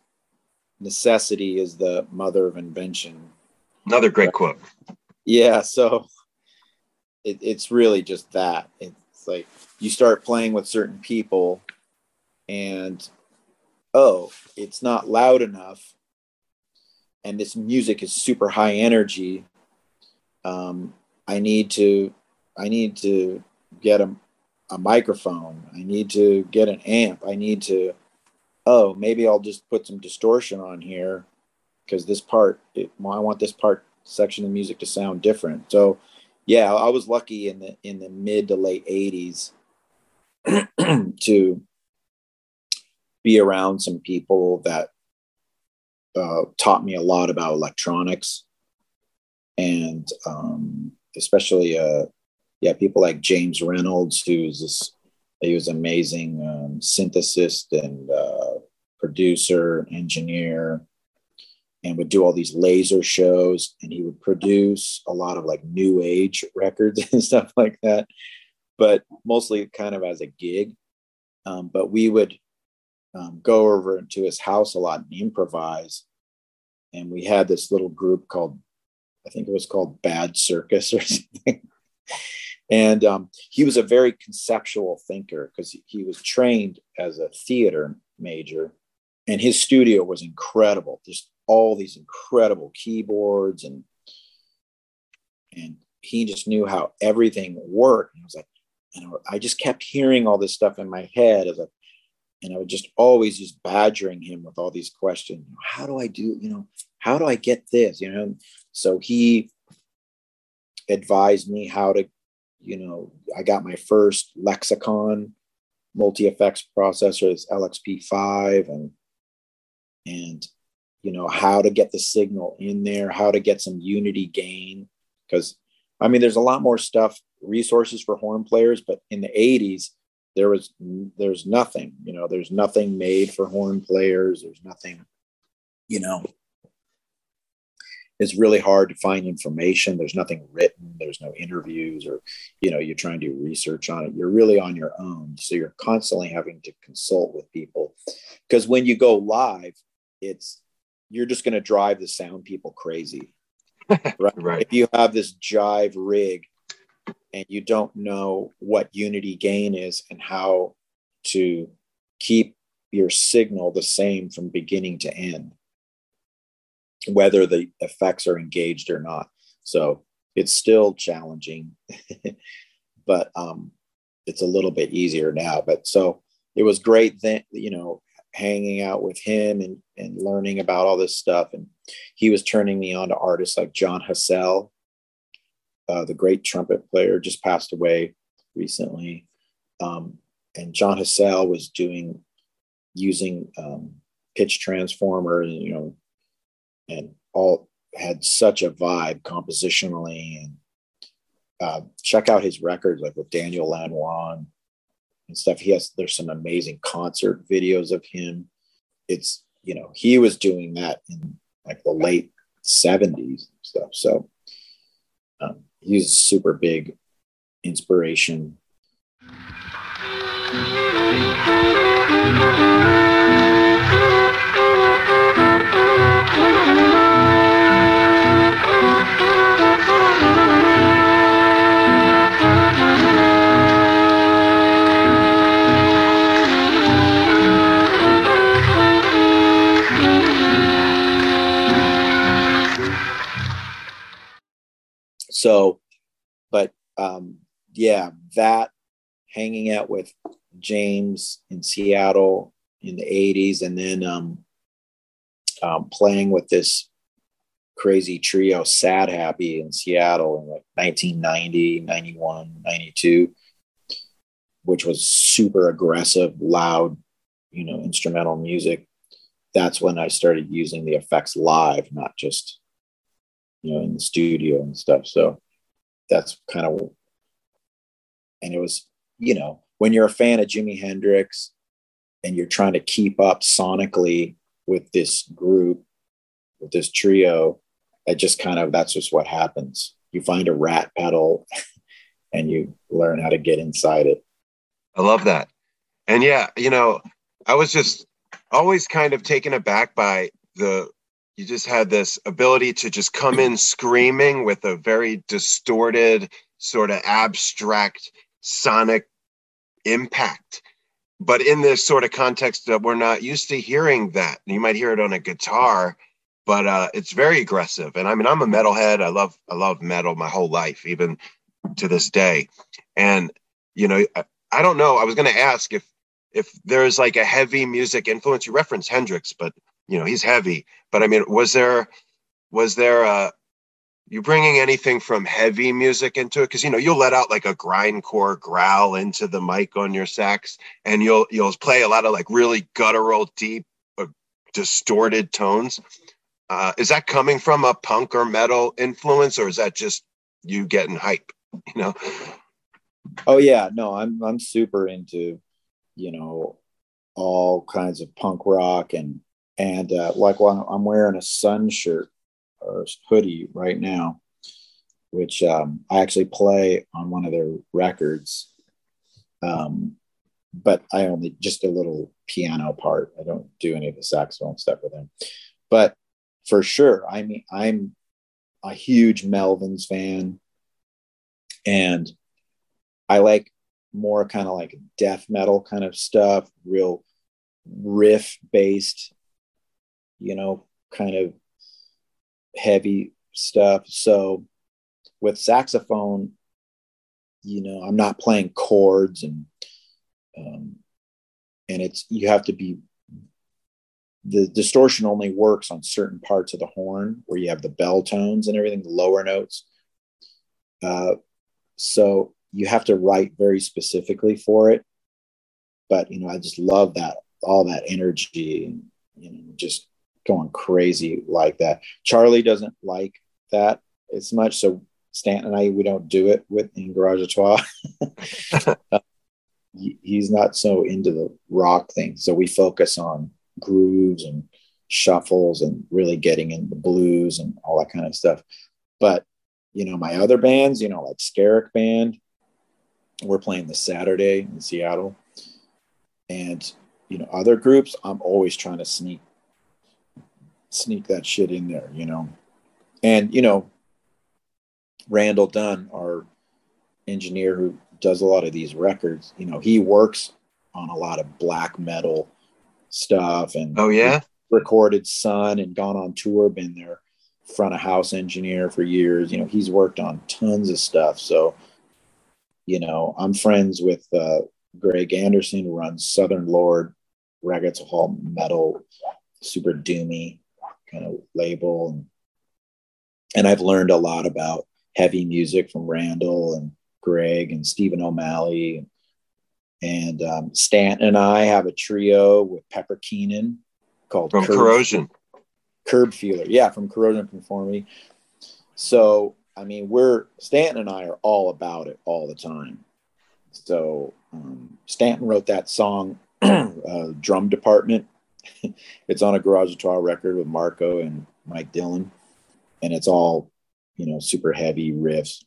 necessity is the mother of invention. Another great quote. Yeah, so it, it's really just that. It's like you start playing with certain people and oh, it's not loud enough, and this music is super high energy. Um, I need to, I need to get a, a microphone. I need to get an amp. I need to, oh, maybe I'll just put some distortion on here because this part, it, well, I want this part section of music to sound different. So, yeah, I was lucky in the in the mid to late '80s to be around some people that uh, taught me a lot about electronics. And um, especially uh, yeah people like James Reynolds who's this he was amazing um, synthesist and uh, producer engineer and would do all these laser shows and he would produce a lot of like new age records and stuff like that but mostly kind of as a gig. Um, but we would um, go over to his house a lot and improvise. And we had this little group called, I think it was called Bad Circus or something. and um, he was a very conceptual thinker because he was trained as a theater major. And his studio was incredible. Just all these incredible keyboards and and he just knew how everything worked. And I was like, and I just kept hearing all this stuff in my head as a and I would just always just badgering him with all these questions. How do I do, you know, how do I get this? You know, so he advised me how to, you know, I got my first lexicon multi effects processor, this LXP5, and and you know how to get the signal in there, how to get some unity gain. Because I mean, there's a lot more stuff, resources for horn players, but in the 80s, there was there's nothing you know there's nothing made for horn players there's nothing you know it's really hard to find information. There's nothing written. There's no interviews or, you know, you're trying to do research on it. You're really on your own. So you're constantly having to consult with people because when you go live, it's, you're just going to drive the sound people crazy. right? right. If you have this jive rig and you don't know what unity gain is and how to keep your signal the same from beginning to end whether the effects are engaged or not. So it's still challenging, but um, it's a little bit easier now. But so it was great then, you know, hanging out with him and, and learning about all this stuff. And he was turning me on to artists like Jon Hassell, uh, the great trumpet player, just passed away recently. Um, and Jon Hassell was doing using um, pitch transformer, you know, and all had such a vibe compositionally and uh, check out his records like with Daniel Lanois and, and stuff. He has there's some amazing concert videos of him. It's you know he was doing that in like the late 70s and stuff. So um, he's a super big inspiration. So, but um, yeah, that hanging out with James in Seattle in the 80s and then um, um, playing with this crazy trio Sadhappy in seattle in like 1990 91 92 which was super aggressive loud you know instrumental music. That's when i started using the effects live not just you know in the studio and stuff. So that's kind of and it was you know when you're a fan of jimi hendrix and you're trying to keep up sonically with this group with this trio it just kind of that's just what happens. You find a rat pedal and you learn how to get inside it. I love that. And yeah you know i was just always kind of taken aback by the you just had this ability to just come in screaming with a very distorted sort of abstract sonic impact but in this sort of context that we're not used to hearing that you might hear it on a guitar but uh, it's very aggressive. And I mean, I'm a metalhead. I love I love metal my whole life, even to this day. And you know, I, I don't know. I was going to ask if if there's like a heavy music influence. You reference Hendrix, but you know he's heavy. But I mean, was there was there uh you bringing anything from heavy music into it because you know you'll let out like a grindcore growl into the mic on your sax and you'll you'll play a lot of like really guttural deep uh, distorted tones uh, is that coming from a punk or metal influence, or is that just you getting hype? You know? Oh yeah, no, I'm I'm super into, you know, all kinds of punk rock and and uh, like while I'm wearing a Sunn shirt or hoodie right now, which um, I actually play on one of their records. Um, but I only just a little piano part. I don't do any of the saxophone stuff with him. But for sure. I mean, I'm a huge Melvins fan, and I like more kind of like death metal kind of stuff, real riff based, you know, kind of heavy stuff. So with saxophone, you know, I'm not playing chords and um, and it's you have to be the distortion only works on certain parts of the horn where you have the bell tones and everything, the lower notes. Uh, so you have to write very specifically for it. But you know, I just love that all that energy and you know, just going crazy like that. Charlie doesn't like that as much, so Stanton and I we don't do it with in Garage Trois. uh, he's not so into the rock thing, so we focus on grooves and shuffles and really getting in the blues and all that kind of stuff. But you know, my other bands, you know, like Skerik Band, we're playing this Saturday in Seattle, and you know, other groups, I'm always trying to sneak sneak that shit in there, you know. And you know, Randall Dunn, our engineer who does a lot of these records, you know, he works on a lot of black metal stuff and oh yeah? recorded Sunn and gone on tour been their front of house engineer for years. You know he's worked on tons of stuff. So you know i'm friends with uh, greg anderson who runs southern lord records all metal super doomy kind of label and, and i've learned a lot about heavy music from randall and greg and stephen o'malley and um, Stanton and I have a trio with Pepper Keenan called from Curb, Corrosion. Curb Feeler. Yeah, from Corrosion Conformity. So, I mean, we're Stanton and I are all about it all the time. So, um, Stanton wrote that song, uh, Drum Department. it's on a Garage à Trois record with Marco and Mike Dillon. And it's all, you know, super heavy riffs.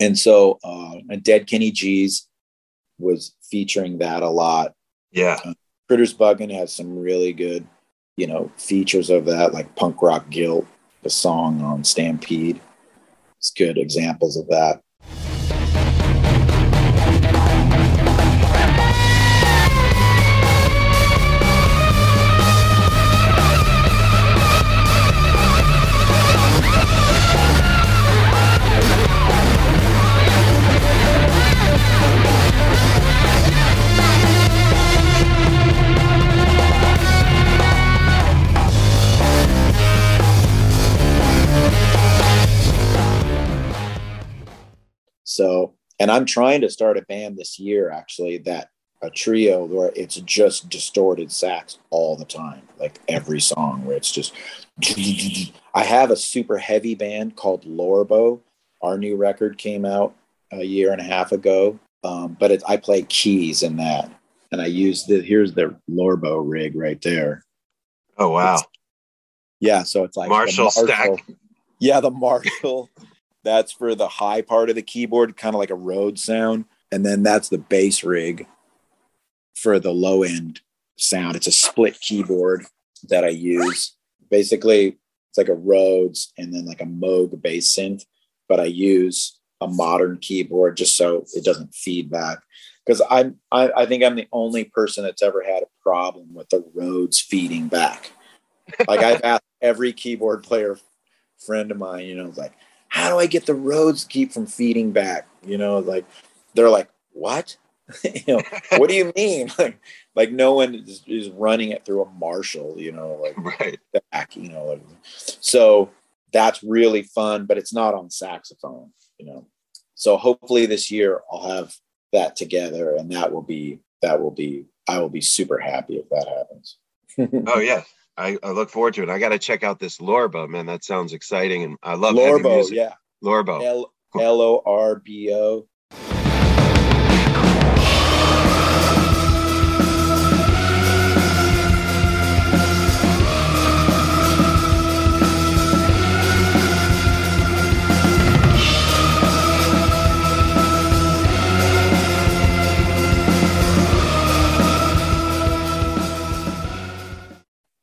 And so uh, Dead Kenny G's was featuring that a lot. Yeah, uh, Critters Buggin has some really good, you know, features of that, like Punk Rock Guilt, the song on Stampede. It's good examples of that. So, and I'm trying to start a band this year actually that a trio where it's just distorted sax all the time, like every song where it's just. I have a super heavy band called Lorbo. Our new record came out a year and a half ago, um, but it, I play keys in that, and I use the here's the Lorbo rig right there. Oh wow! It's, yeah, so it's like Marshall, Marshall stack. Yeah, the Marshall that's for the high part of the keyboard, kind of like a Rhodes sound. And then that's the bass rig for the low end sound. It's a split keyboard that I use. Basically, it's like a Rhodes and then like a Moog bass synth, but I use a modern keyboard just so it doesn't feedback. Because I'm, I, I think I'm the only person that's ever had a problem with the Rhodes feeding back. Like I've asked every keyboard player friend of mine, you know, like, how do I get the Rhodes keep from feeding back? You know, like they're like, what? you know, what do you mean? Like, like no one is, is, running it through a Marshall, you know, like right back, you know. Like, so that's really fun, but it's not on saxophone, you know. So hopefully this year I'll have that together, and that will be that will be I will be super happy if that happens. oh yeah, I, I look forward to it. I got to check out this Lorbo, man. That sounds exciting, and I love Lorbo. Yeah, Lorbo. L L O R B O.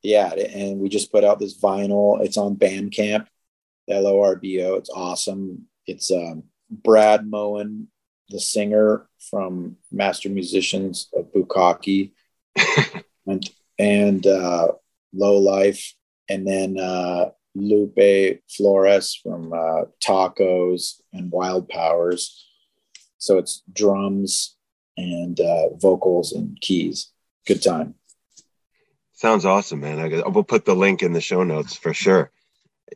yeah, and we just put out this vinyl. It's on Bandcamp, L O R B O. It's awesome. It's um, Brad Mowen, the singer from Master Musicians of Bukkake, and and uh, Low Life, and then uh, Lupe Flores from uh, Tacos and Wild Powers. So it's drums and uh, vocals and keys. Good time. Sounds awesome, man. I, will put the link in the show notes for sure.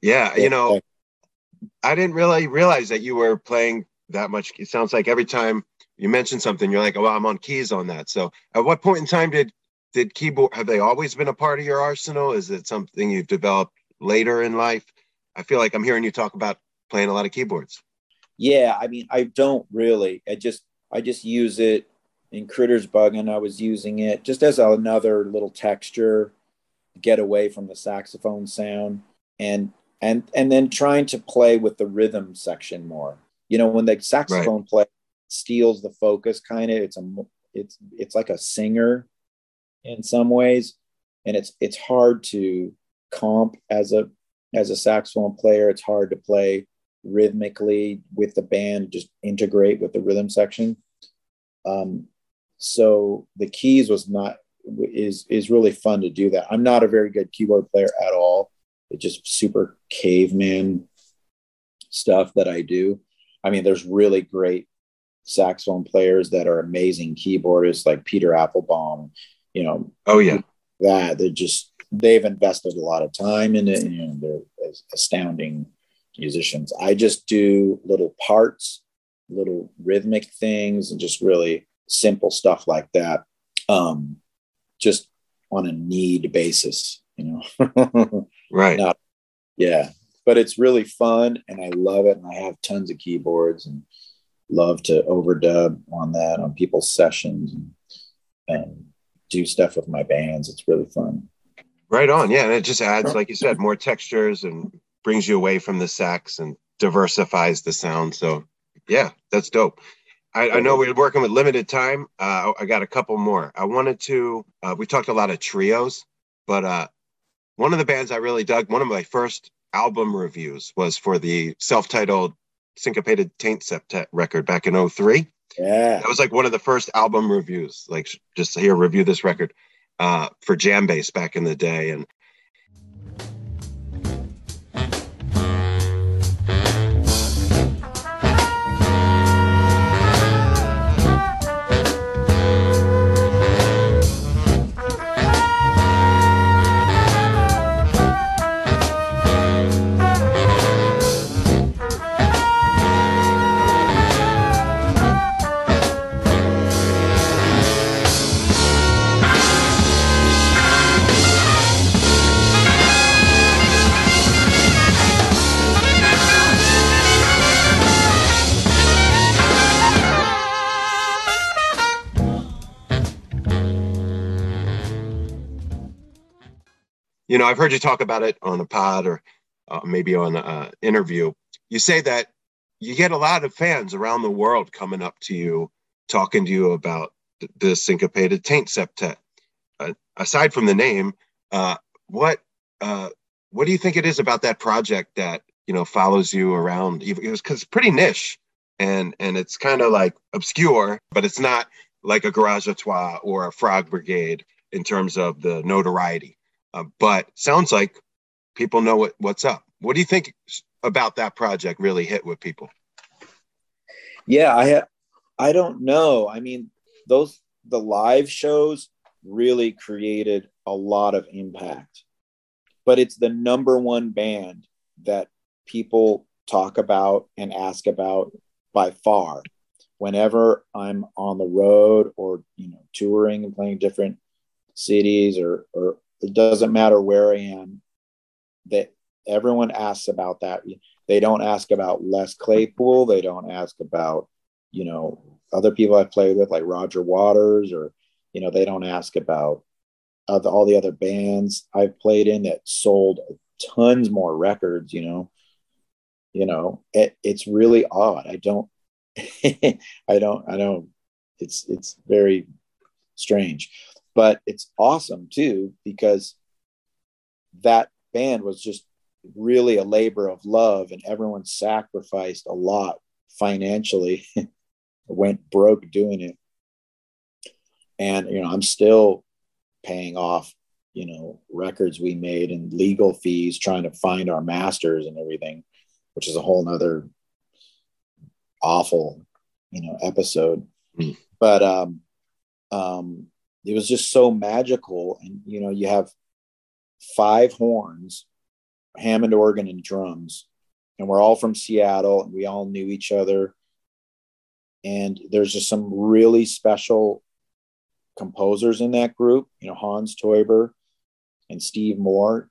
Yeah, you know, I didn't really realize that you were playing that much. It sounds like every time you mention something, you're like, "Oh, I'm on keys on that." So, at what point in time did did keyboard have they always been a part of your arsenal? Is it something you've developed later in life? I feel like I'm hearing you talk about playing a lot of keyboards. Yeah, I mean, I don't really. I just I just use it in Critters Buggin'. I was using it just as another little texture, get away from the saxophone sound, and and and then trying to play with the rhythm section more. You know, when the saxophone right. play steals the focus, kind of, it's a it's it's like a singer in some ways, and it's it's hard to comp as a as a saxophone player. It's hard to play rhythmically with the band, just integrate with the rhythm section. Um, so the keys was not is is really fun to do that. I'm not a very good keyboard player at all. It's just super caveman stuff that I do. I mean, there's really great saxophone players that are amazing keyboardists like Peter Apfelbaum, you know. Oh yeah. That they're just they've invested a lot of time in it and you know, they're astounding musicians. I just do little parts, little rhythmic things and just really simple stuff like that. Um just on a need basis, you know. right. Not, yeah. But it's really fun and I love it. And I have tons of keyboards and love to overdub on that on people's sessions and, and do stuff with my bands. It's really fun. Right on. Yeah. And it just adds, like you said, more textures and brings you away from the sax and diversifies the sound. So yeah, that's dope. I, I know we're working with limited time. Uh, I got a couple more. I wanted to, uh, we talked a lot of trios, but uh, one of the bands I really dug, one of my first album reviews was for the self-titled syncopated taint septet record back in 03 yeah that was like one of the first album reviews like just here review this record uh, for Jambase back in the day and you know, I've heard you talk about it on a pod or uh, maybe on an interview. You say that you get a lot of fans around the world coming up to you, talking to you about the syncopated taint septet. Uh, aside from the name, uh, what uh, what do you think it is about that project that you know follows you around? It was because it's pretty niche and and it's kind of like obscure, but it's not like a Garage à Trois or a Frog Brigade in terms of the notoriety. Uh, but sounds like people know what, what's up. What do you think about that project really hit with people? Yeah, I I don't know. I mean, those the live shows really created a lot of impact. But it's the number one band that people talk about and ask about by far whenever I'm on the road or you know touring and playing different cities or or it doesn't matter where I am. That everyone asks about that. They don't ask about Les Claypool. They don't ask about, you know, other people I've played with like Roger Waters or, you know, they don't ask about all the other bands I've played in that sold tons more records, you know. You know, it, it's really odd. I don't, I don't, I don't, it's, it's very strange but it's awesome too because that band was just really a labor of love and everyone sacrificed a lot financially. Went broke doing it. And you know i'm still paying off you know records we made and legal fees trying to find our masters and everything which is a whole nother awful you know episode. Mm. but um um it was just so magical. And you know you have five horns hammond organ and drums and we're all from seattle and we all knew each other. And there's just some really special composers in that group you know hans teuber and steve moore.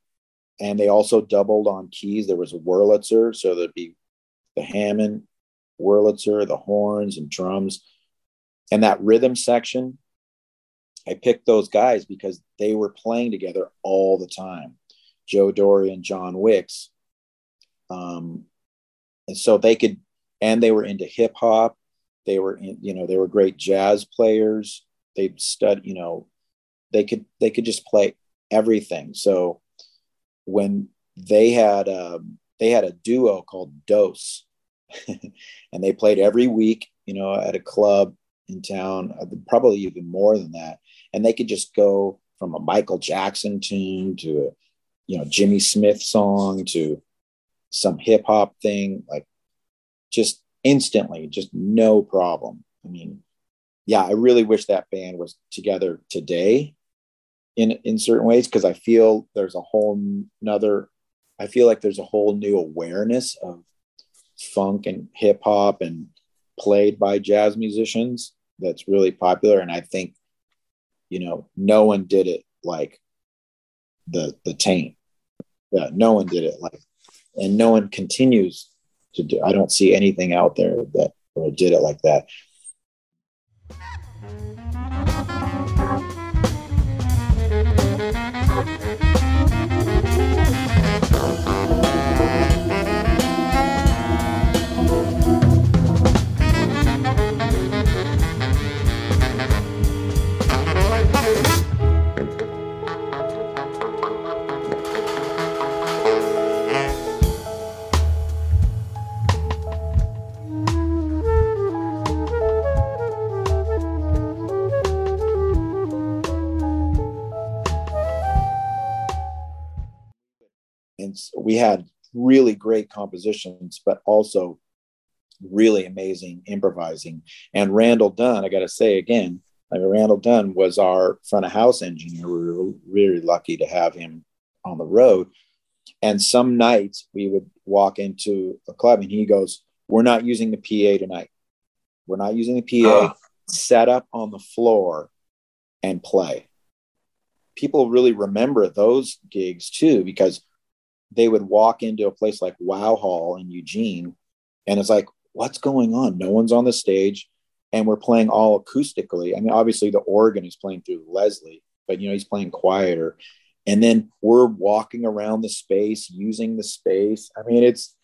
And they also doubled on keys. There was a wurlitzer so there'd be the hammond wurlitzer the horns and drums. And that rhythm section I picked those guys because they were playing together all the time. Joe Dory and John Wicks. Um, and so they could, and they were into hip hop. They were in, you know, they were great jazz players. They stud, you know, they could, they could just play everything. So when they had, um, they had a duo called Dose and they played every week, you know, at a club in town, uh, probably even more than that and they could just go from a Michael Jackson tune to a you know Jimmy Smith song to some hip hop thing like just instantly just no problem. I mean yeah i really wish that band was together today in in certain ways because i feel there's a whole nother i feel like there's a whole new awareness of funk and hip hop and played by jazz musicians that's really popular. And i think you know, no one did it like the the taint. Yeah, no one did it like, and no one continues to do. I don't see anything out there that did it like that. We had really great compositions, but also really amazing improvising. And Randall Dunn, I got to say again, I mean, Randall Dunn was our front of house engineer. We were really lucky to have him on the road. And some nights we would walk into a club and he goes, We're not using the PA tonight. We're not using the PA. Oh. Ah. Set up on the floor and play. People really remember those gigs too, because they would walk into a place like Wow Hall in Eugene, and it's like, what's going on? No one's on the stage, and we're playing all acoustically. I mean, obviously the organ is playing through Leslie, but you know he's playing quieter, and then we're walking around the space using the space. I mean, it's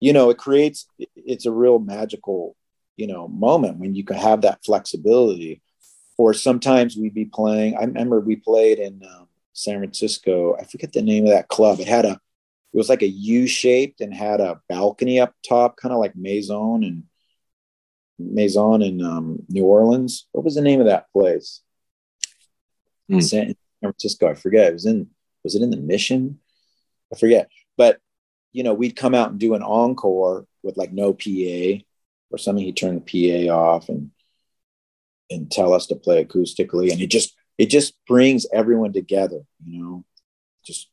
you know it creates it's a real magical you know moment when you can have that flexibility. Or sometimes we'd be playing. I remember we played in um, San Francisco. I forget the name of that club. It had a it was like a U shaped and had a balcony up top, kind of like Maison and Maison in um, New Orleans. What was the name of that place? Mm. San Francisco. I forget. It was in. Was it in the Mission? I forget. But you know, we'd come out and do an encore with like no PA or something. He turned the PA off and and tell us to play acoustically, and it just it just brings everyone together. You know, just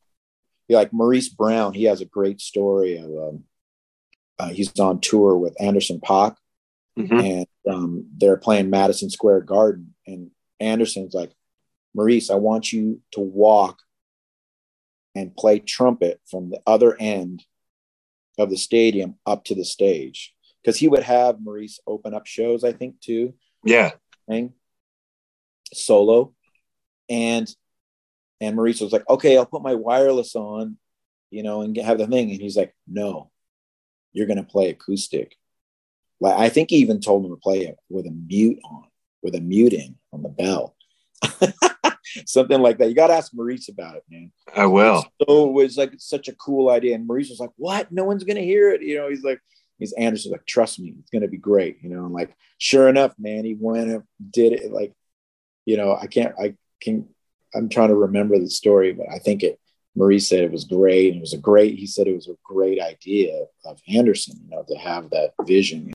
like Maurice Brown, he has a great story of um, uh, he's on tour with Anderson .Paak, mm-hmm. and um, they're playing Madison Square Garden, and Anderson's like, Maurice, I want you to walk and play trumpet from the other end of the stadium up to the stage because he would have Maurice open up shows, I think, too. Yeah. Solo. And and Maurice was like, okay, I'll put my wireless on, you know, and have the thing. And he's like, no, you're going to play acoustic. Like, I think he even told him to play it with a mute on, with a mute in on the bell. Something like that. You got to ask Maurice about it, man. I will. So it was like such a cool idea. And Maurice was like, what? No one's going to hear it. You know, he's like, he's Anderson, like, trust me, it's going to be great. You know, and like, sure enough, man, he went and did it. Like, you know, I can't, I can I'm trying to remember the story, but I think it Marie said it was great. It was a great, he said it was a great idea of Anderson, you know, to have that vision.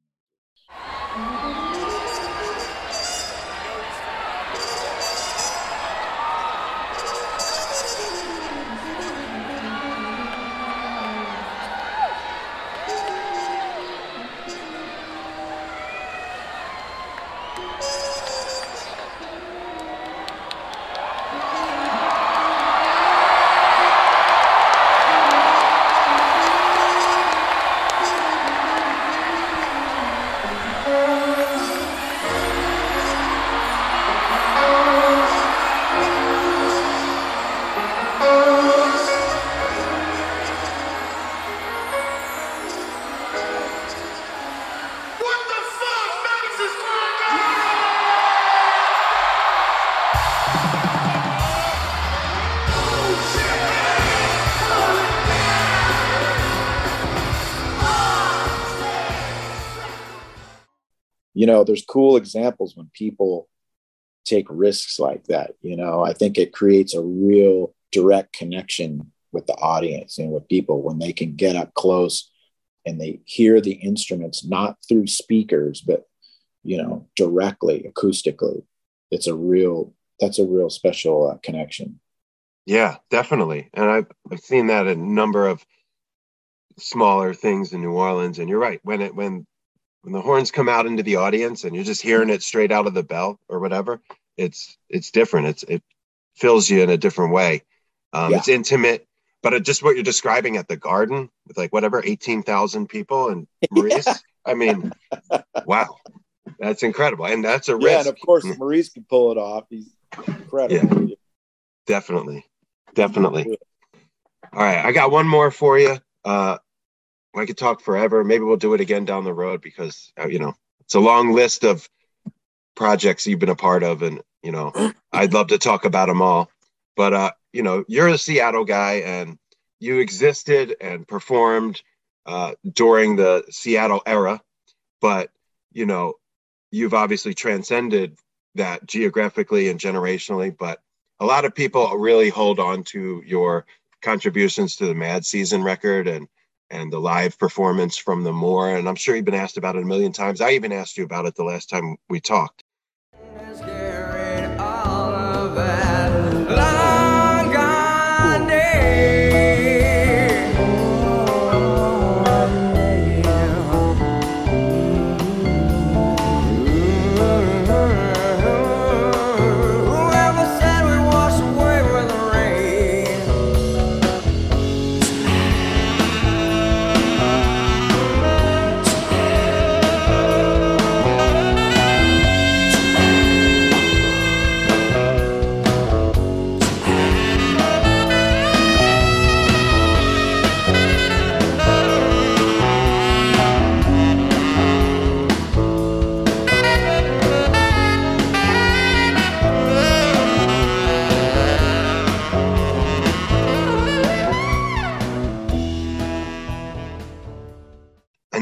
Know there's cool examples when people take risks like that you know? I think it creates a real direct connection with the audience and with people when they can get up close and they hear the instruments not through speakers but you know directly acoustically. It's a real that's a real special uh, connection. Yeah definitely. And I've, I've seen that a number of smaller things in new orleans. And you're right when it when when the horns come out into the audience and you're just hearing it straight out of the bell or whatever, it's it's different. It's it fills you in a different way. Um, yeah. It's intimate, but it, just what you're describing at the Garden with like whatever eighteen thousand people and Maurice. Yeah. I mean, wow, that's incredible, and that's a risk. Yeah, and of course Maurice can pull it off. He's incredible. Yeah, definitely, definitely. All right, I got one more for you. Uh, I could talk forever. Maybe we'll do it again down the road because uh, you know it's a long list of projects you've been a part of, and you know I'd love to talk about them all. But uh, you know, you're a Seattle guy, and you existed and performed uh, during the Seattle era, but you know, you've obviously transcended that geographically and generationally. But a lot of people really hold on to your contributions to the Mad Season record and and the live performance from the Moore. And I'm sure you've been asked about it a million times. I even asked you about it the last time we talked.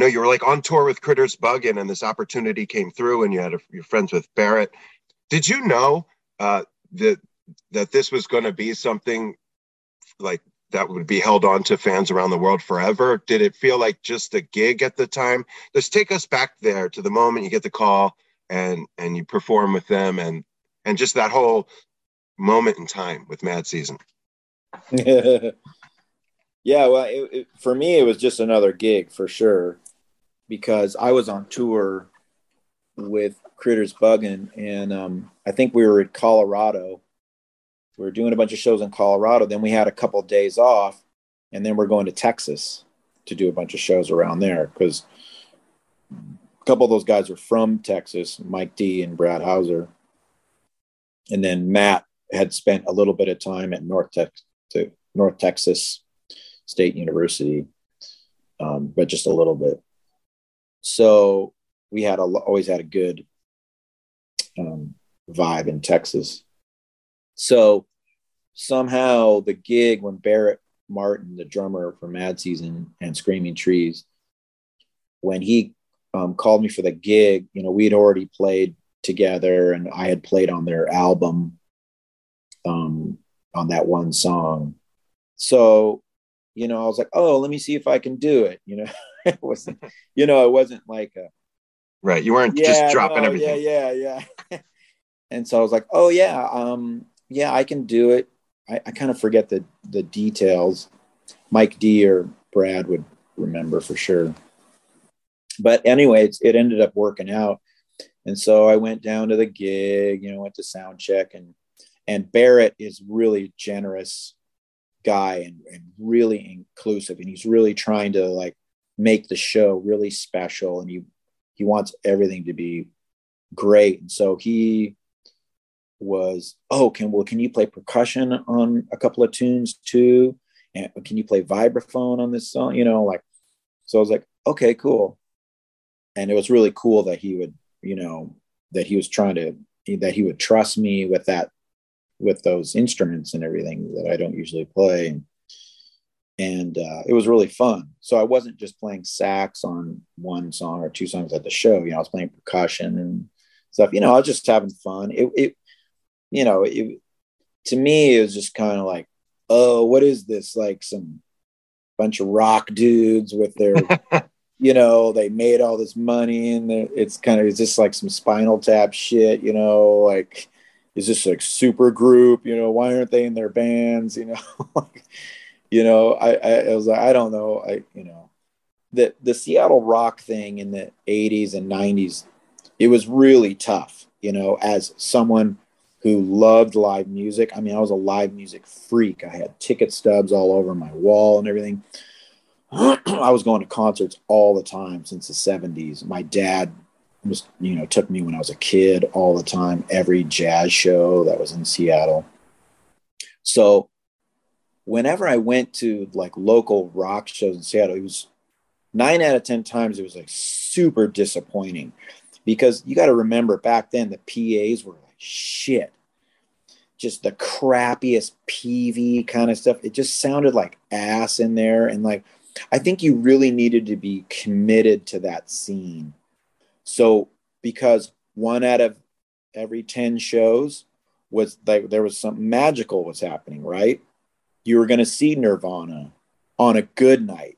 Know you were like on tour with Critters Buggin, and this opportunity came through, and you had a, your friends with Barrett. Did you know uh, that that this was going to be something like that would be held on to fans around the world forever? Did it feel like just a gig at the time? Just take us back there to the moment you get the call and and you perform with them, and and just that whole moment in time with Mad Season. yeah, well, it, it, for me, it was just another gig for sure because I was on tour with Critters Buggin, and um, I think we were in Colorado. We were doing a bunch of shows in Colorado. Then we had a couple of days off, and then we're going to Texas to do a bunch of shows around there because a couple of those guys are from Texas, Mike D and Brad Houser. And then Matt had spent a little bit of time at North, Tex- North Texas State University, um, but just a little bit. So we had a, always had a good um, vibe in Texas. So somehow the gig when Barrett Martin, the drummer for Mad Season and Screaming Trees, when he um, called me for the gig, you know, we had already played together and I had played on their album um, on that one song. So, you know, I was like, oh, let me see if I can do it. You know, it wasn't, you know, it wasn't like a right. You weren't yeah, just dropping no, everything. Yeah, yeah, yeah. and so I was like, oh yeah, um, yeah, I can do it. I, I kind of forget the the details. Mike D or Brad would remember for sure. But anyway, it ended up working out. And so I went down to the gig, you know, went to sound check and and Barrett is really generous guy and, and really inclusive and he's really trying to like make the show really special and he he wants everything to be great. And so he was, oh, can well, can you play percussion on a couple of tunes too? And can you play vibraphone on this song? You know, like so I was like, okay, cool. And it was really cool that he would, you know, that he was trying to that he would trust me with that with those instruments and everything that I don't usually play. And, and uh, it was really fun. So I wasn't just playing sax on one song or two songs at the show. You know, I was playing percussion and stuff. You know, I was just having fun. It, it you know, it to me it was just kind of like, oh, what is this? Like some bunch of rock dudes with their you know, they made all this money and it's kind of it's just like some spinal tap shit, you know, like is this like super group? You know, why aren't they in their bands? You know, you know, I, I, I was like, I don't know. I, you know, the, the Seattle rock thing in the 80s and 90s, it was really tough, you know, as someone who loved live music. I mean, I was a live music freak. I had ticket stubs all over my wall and everything. I was going to concerts all the time since the 70s. My dad was you know took me when I was a kid all the time, every jazz show that was in Seattle. So whenever I went to like local rock shows in Seattle, it was nine out of ten times it was like super disappointing because you got to remember back then the PAs were like shit. Just the crappiest Peavey kind of stuff. It just sounded like ass in there. And like, I think you really needed to be committed to that scene so because one out of every 10 shows was like there was something magical was happening, right? You were going to see Nirvana on a good night.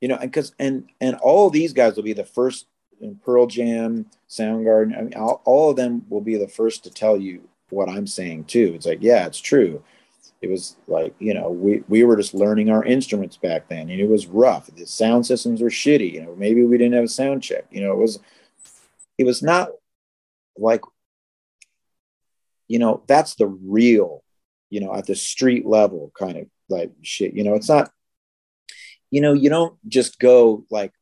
You know, and cuz and and all these guys will be the first in Pearl Jam, Soundgarden, I mean all, all of them will be the first to tell you what I'm saying too. It's like, yeah, it's true it was like you know we we were just learning our instruments back then and it was rough the sound systems were shitty you know maybe we didn't have a sound check you know it was it was not like you know that's the real you know at the street level kind of like shit you know it's not you know you don't just go like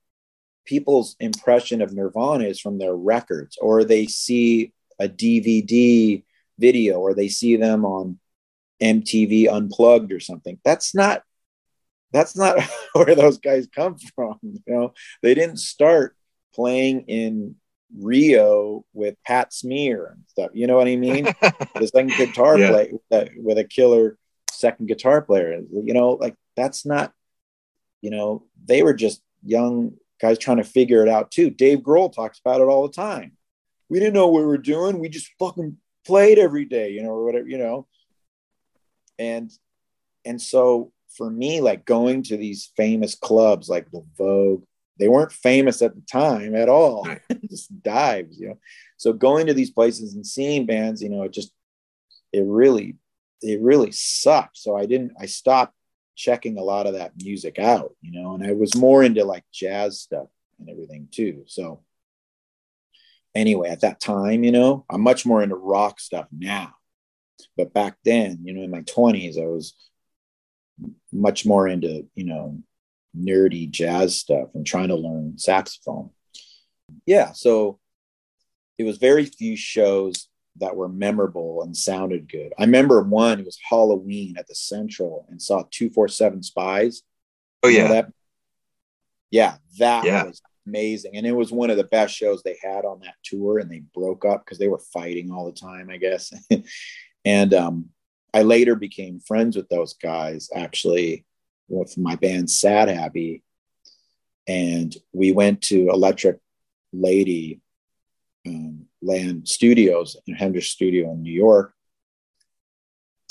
people's impression of nirvana is from their records or they see a dvd video or they see them on mtv unplugged or something. That's not that's not where those guys come from you know? They didn't start playing in Rio with Pat Smear and stuff. You know what I mean? the second guitar yeah. play uh, with a killer second guitar player. You know, like that's not. You know, they were just young guys trying to figure it out too. Dave Grohl talks about it all the time. We didn't know what we were doing. We just fucking played every day, you know, or whatever, you know. And and so for me, like going to these famous clubs like the Vogue they weren't famous at the time at all. Right. just dives, you know. So going to these places and seeing bands, you know, it just it really it really sucked. So I didn't I stopped checking a lot of that music out, you know, and I was more into like jazz stuff and everything too. So anyway, at that time, you know, I'm much more into rock stuff now. But back then, you know, in my 20s, I was much more into, you know, nerdy jazz stuff and trying to learn saxophone. Yeah, so it was very few shows that were memorable and sounded good. I remember one, it was Halloween at the Central and saw 24-7 Spyz. Oh, yeah. that? Yeah, that yeah. was amazing. And it was one of the best shows they had on that tour. And they broke up because they were fighting all the time, I guess. and um, I later became friends with those guys actually with my band Sadhappy, and we went to Electric Lady um, Land Studios in Hendrix Studio in New York,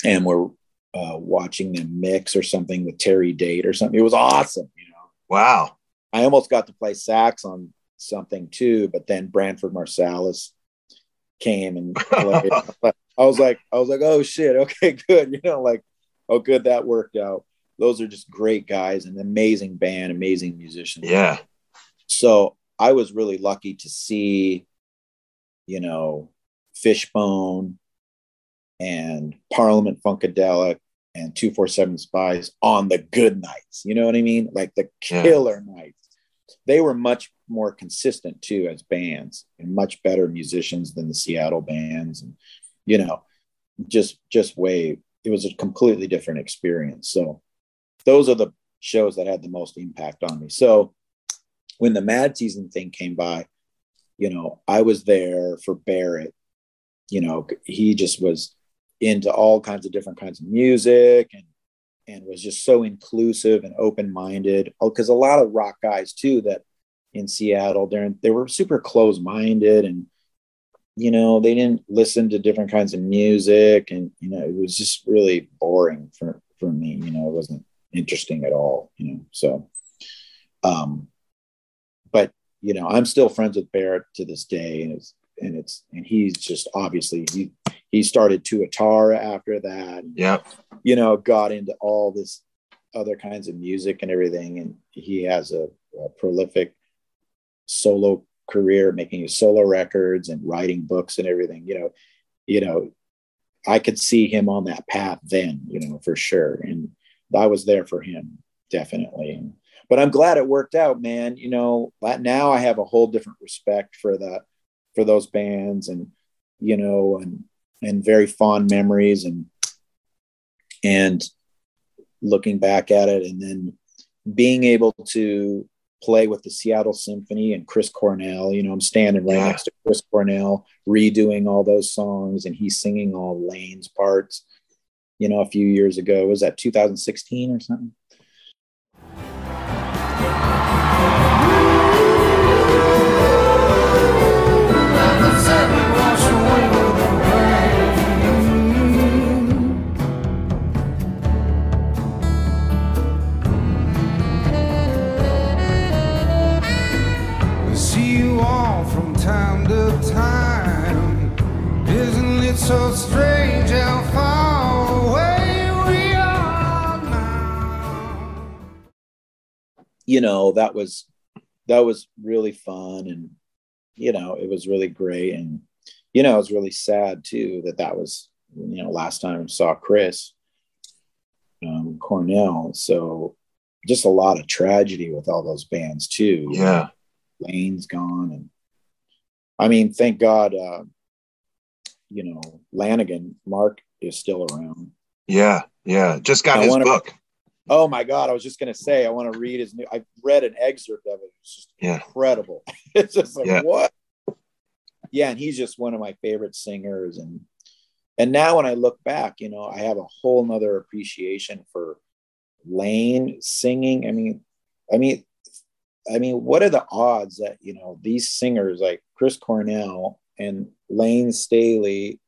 and we're uh, watching them mix or something with Terry Date or something. It was awesome, you know. Wow. I almost got to play sax on something too, but then Branford Marsalis came and. I was like, I was like, oh shit, okay, good. You know, like, oh good, that worked out. Those are just great guys, an amazing band, amazing musicians. Yeah. So I was really lucky to see, you know, Fishbone and Parliament Funkadelic and 24-7 Spyz on the good nights. You know what I mean? Like the killer yeah. nights. They were much more consistent too as bands and much better musicians than the Seattle bands. And, you know, just, just way, it was a completely different experience. So those are the shows that had the most impact on me. So when the Mad Season thing came by, you know, I was there for Barrett. You know, he just was into all kinds of different kinds of music and and was just so inclusive and open-minded because oh, a lot of rock guys too that in seattle they're, they were super close-minded and you know they didn't listen to different kinds of music and you know it was just really boring for for me you know it wasn't interesting at all you know so um but you know i'm still friends with barrett to this day and it's and it's and he's just obviously he he started Tuatara after that. Yeah. You know, got into all this other kinds of music and everything. And he has a, a prolific solo career, making his solo records and writing books and everything. You know, you know, I could see him on that path then, you know, for sure. And I was there for him, definitely. But I'm glad it worked out, man. You know, now I have a whole different respect for that, for those bands and you know and and very fond memories and and looking back at it and then being able to play with the Seattle Symphony and Chris Cornell. You know, I'm standing right yeah. next to Chris Cornell, redoing all those songs, and he's singing all Layne's parts. You know, a few years ago, was that 2016 or something? You know, that was that was really fun and you know, it was really great and you know, it was really sad too that that was you know, last time I saw Chris um, Cornell. So just a lot of tragedy with all those bands too. Yeah. Layne's gone and I mean, thank God uh, you know, Lanegan, Mark is still around. Yeah, yeah. Just got I his book. Oh my God. I was just gonna say I want to read his new I read an excerpt of it. It's just yeah. incredible. it's just like yeah. what? Yeah, and he's just one of my favorite singers. And and now when I look back, you know, I have a whole nother appreciation for Layne singing. I mean, I mean, I mean, what are the odds that you know these singers like Chris Cornell and Layne Staley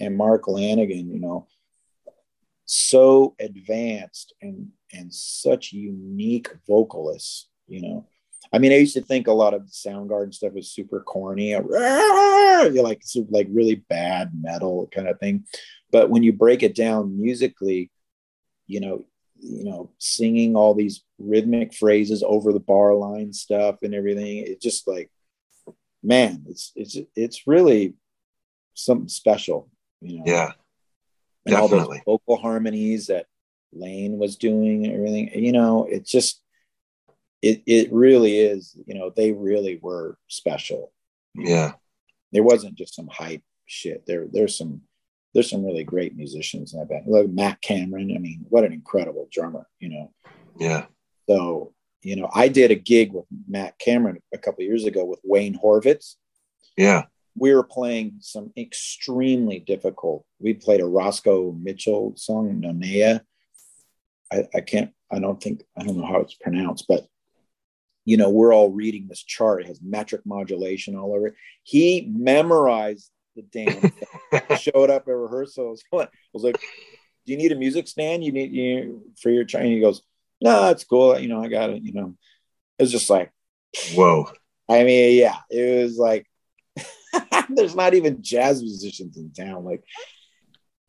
and Mark Lanegan, you know, so advanced and and such unique vocalists, you know. I mean, I used to think a lot of Soundgarden stuff was super corny, you like like really bad metal kind of thing. But when you break it down musically, you know, you know, singing all these rhythmic phrases over the bar line stuff and everything, it just like man, it's it's it's really something special, you know. Yeah. And definitely. all those vocal harmonies that Layne was doing everything, you know, it's just it it really is, you know, they really were special. Yeah. There wasn't just some hype shit. There there's some there's some really great musicians in that band. Like Matt Cameron, I mean, what an incredible drummer, you know. Yeah. So you know, I did a gig with Matt Cameron a couple years ago with Wayne Horvitz. Yeah. We were playing some extremely difficult. We played a Roscoe Mitchell song, Nonaah. I, I can't, I don't think, I don't know how it's pronounced, but you know, we're all reading this chart. It has metric modulation all over it. He memorized the damn thing. showed up at rehearsals. I was like, do you need a music stand? You need you for your train? He goes, no, it's cool. You know, I got it. You know, it was just like, whoa. I mean, yeah, it was like, there's not even jazz musicians in town like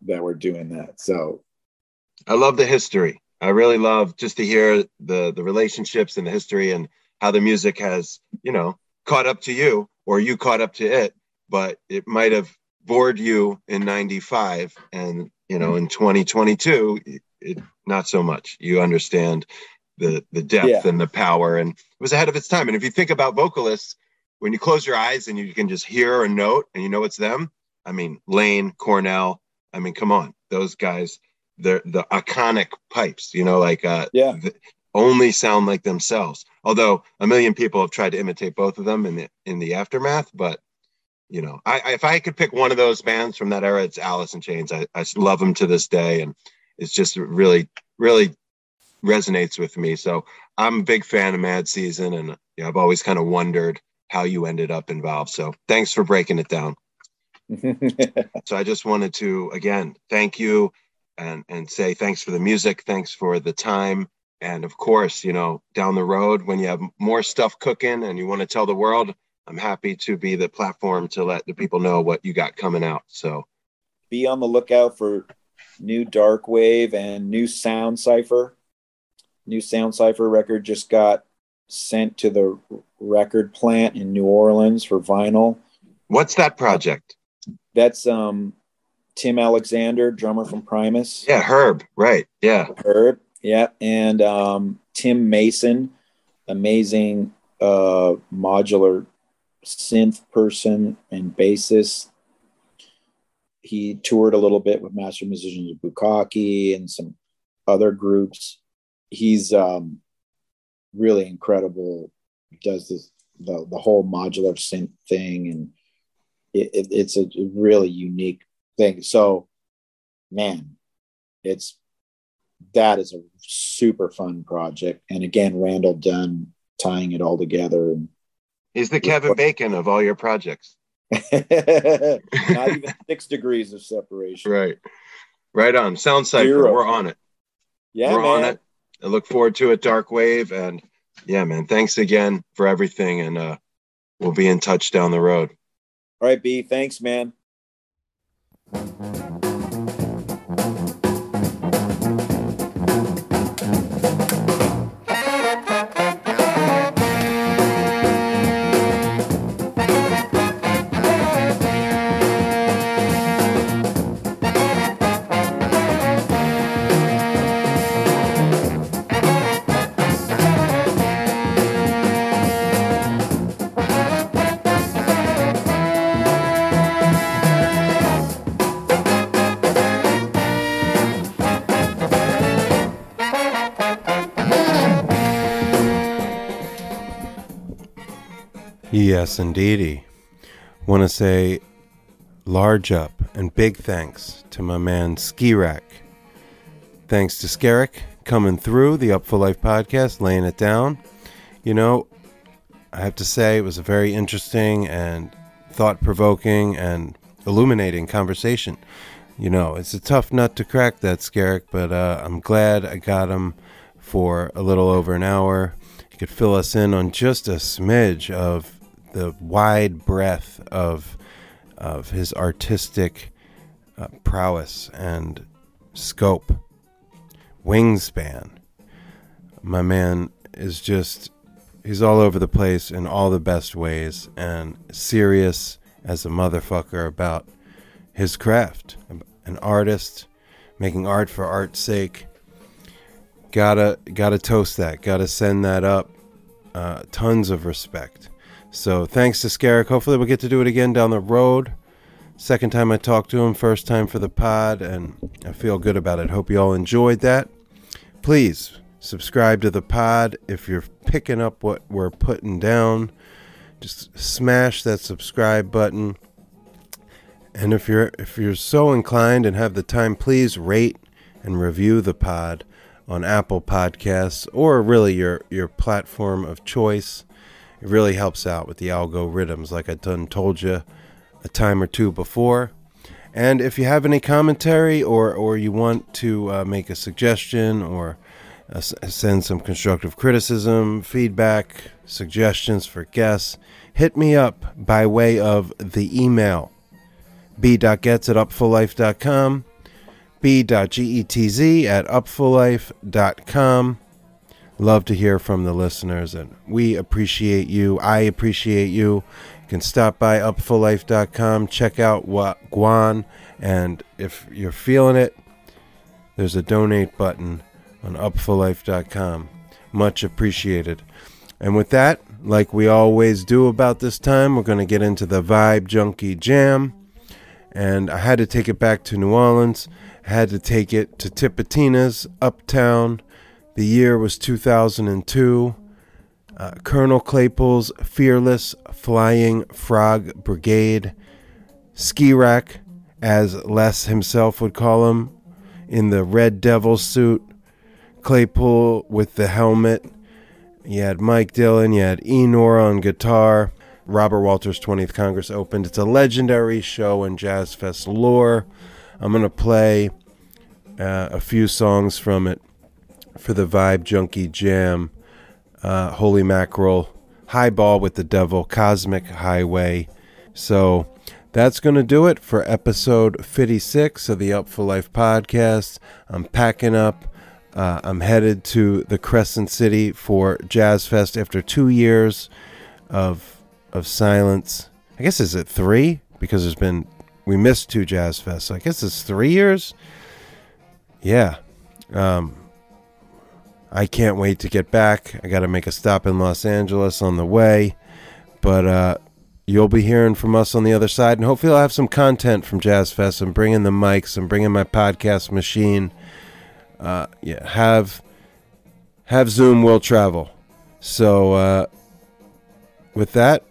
that were doing that. So, I love the history. I really love just to hear the the relationships and the history and how the music has, you know, caught up to you or you caught up to it, but it might have bored you in 95 and you know in 2022 it, not so much you understand the the depth yeah. and the power and it was ahead of its time and if you think about vocalists when you close your eyes and you can just hear a note and you know it's them i mean Layne cornell i mean come on those guys they're the iconic pipes you know like uh yeah only sound like themselves although a million people have tried to imitate both of them in the in the aftermath but you know, I, I, if I could pick one of those bands from that era, it's Alice in Chains. I, I love them to this day, and it's just really, really resonates with me. So I'm a big fan of Mad Season, and you know, I've always kind of wondered how you ended up involved. So thanks for breaking it down. so I just wanted to again thank you and and say thanks for the music, thanks for the time, and of course, you know, down the road when you have more stuff cooking and you want to tell the world I'm happy to be the platform to let the people know what you got coming out. So be on the lookout for new DRKWAV and new sound cipher. New sound cipher record just got sent to the record plant in New Orleans for vinyl. What's that project? That's um Tim Alexander, drummer from Primus. Yeah, Herb, right. Yeah. Herb, yeah. And um Tim Mason, amazing uh modular synth person and bassist. He toured a little bit with Master Musicians of Bukkake and some other groups. He's um, really incredible. Does this the the whole modular synth thing, and it, it, it's a really unique thing. So, man, it's that is a super fun project. And again, Randall Dunn tying it all together and He's the Kevin Bacon of all your projects. Not even six degrees of separation. Right. Right on. Sound Cipher. We're on it. Yeah, We're man. on it. I look forward to it, DRKWAV. And yeah, man, thanks again for everything. And uh, we'll be in touch down the road. All right, B. Thanks, man. Thank you. Yes, indeedy. Want to say large up and big thanks to my man Skerik. Thanks to Skerik coming through the Upful Life podcast, laying it down. You know, I have to say it was a very interesting and thought provoking and illuminating conversation. You know, it's a tough nut to crack that Skerik, but uh, I'm glad I got him for a little over an hour. He could fill us in on just a smidge of the wide breadth of of his artistic uh, prowess and scope, wingspan. My man is just he's all over the place in all the best ways and serious as a motherfucker about his craft. An artist making art for art's sake. Gotta gotta toast that. Gotta send that up. Uh, tons of respect. So thanks to Skerik. Hopefully we'll get to do it again down the road. Second time I talked to him, first time for the pod, and I feel good about it. Hope you all enjoyed that. Please subscribe to the pod if you're picking up what we're putting down. Just smash that subscribe button. And if you're if you're so inclined and have the time, please rate and review the pod on Apple Podcasts or really your your platform of choice. It really helps out with the algorithms, like I done told you a time or two before. And if you have any commentary or, or you want to uh, make a suggestion or uh, send some constructive criticism, feedback, suggestions for guests, hit me up by way of the email b.getz at upfullife.com, b.getz at upfullife.com. Love to hear from the listeners, and we appreciate you. I appreciate you. You can stop by upfullife.com, check out what Guan, and if you're feeling it, there's a donate button on upfullife.com. Much appreciated. And with that, like we always do about this time, we're going to get into the Vibe Junkie Jam. And I had to take it back to New Orleans. I had to take it to Tipitina's Uptown. The year was 2002. Uh, Colonel Claypool's Fearless Flying Frog Brigade. Ski Rack, as Les himself would call him, in the Red Devil suit. Claypool with the helmet. You had Mike Dillon, you had Eenor on guitar. Robert Walter's 20th Congress opened. It's a legendary show in Jazz Fest lore. I'm going to play uh, a few songs from it for the Vibe Junkie Jam. Uh, Holy Mackerel, Highball with the Devil, Cosmic Highway. So that's going to do it for episode 56 of the Upful Life podcast. I'm packing up. Uh, I'm headed to the Crescent City for Jazz Fest after two years of of silence. I guess is it three because there's been we missed two Jazz Fests. So I guess it's three years. Yeah, um, I can't wait to get back. I got to make a stop in Los Angeles on the way, but uh, you'll be hearing from us on the other side, and hopefully I'll have some content from Jazz Fest. I'm bringing the mics. I'm bringing my podcast machine uh, yeah, have have Zoom will travel. So uh, with that,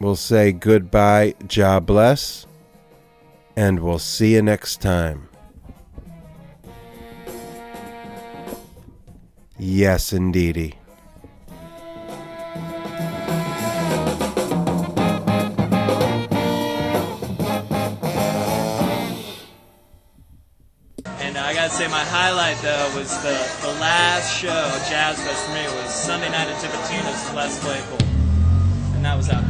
we'll say goodbye, job bless, and we'll see you next time. Yes, indeedy. And I gotta say, my highlight though was the, the last show, Jazz Fest for me, was Sunday night at Tipitina's Les Claypool. And that was out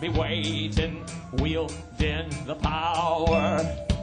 be waiting, wielding the power.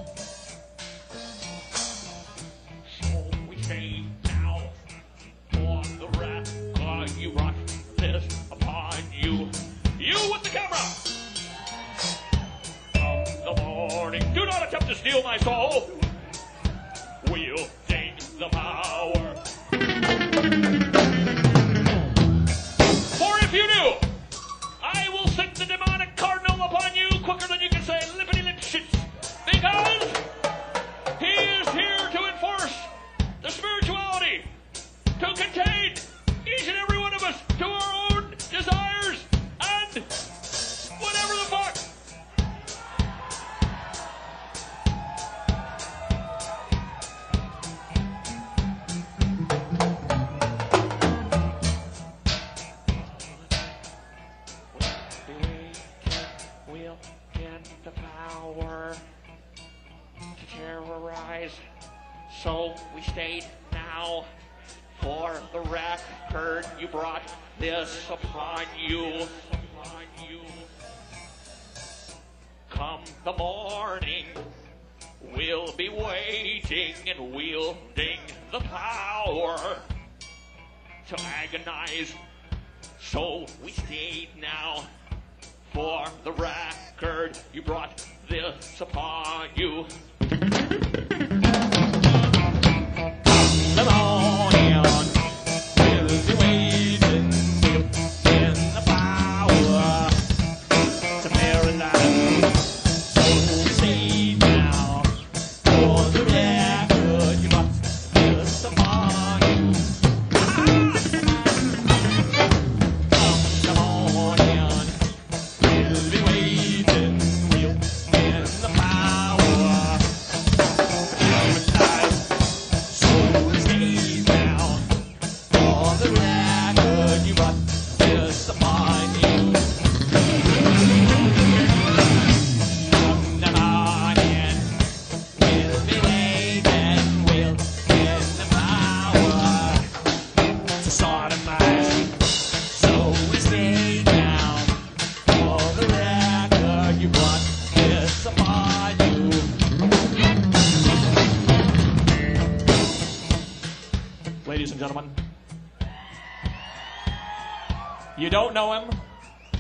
don't know him,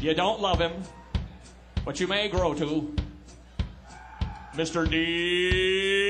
you don't love him, but you may grow to. Mr. D.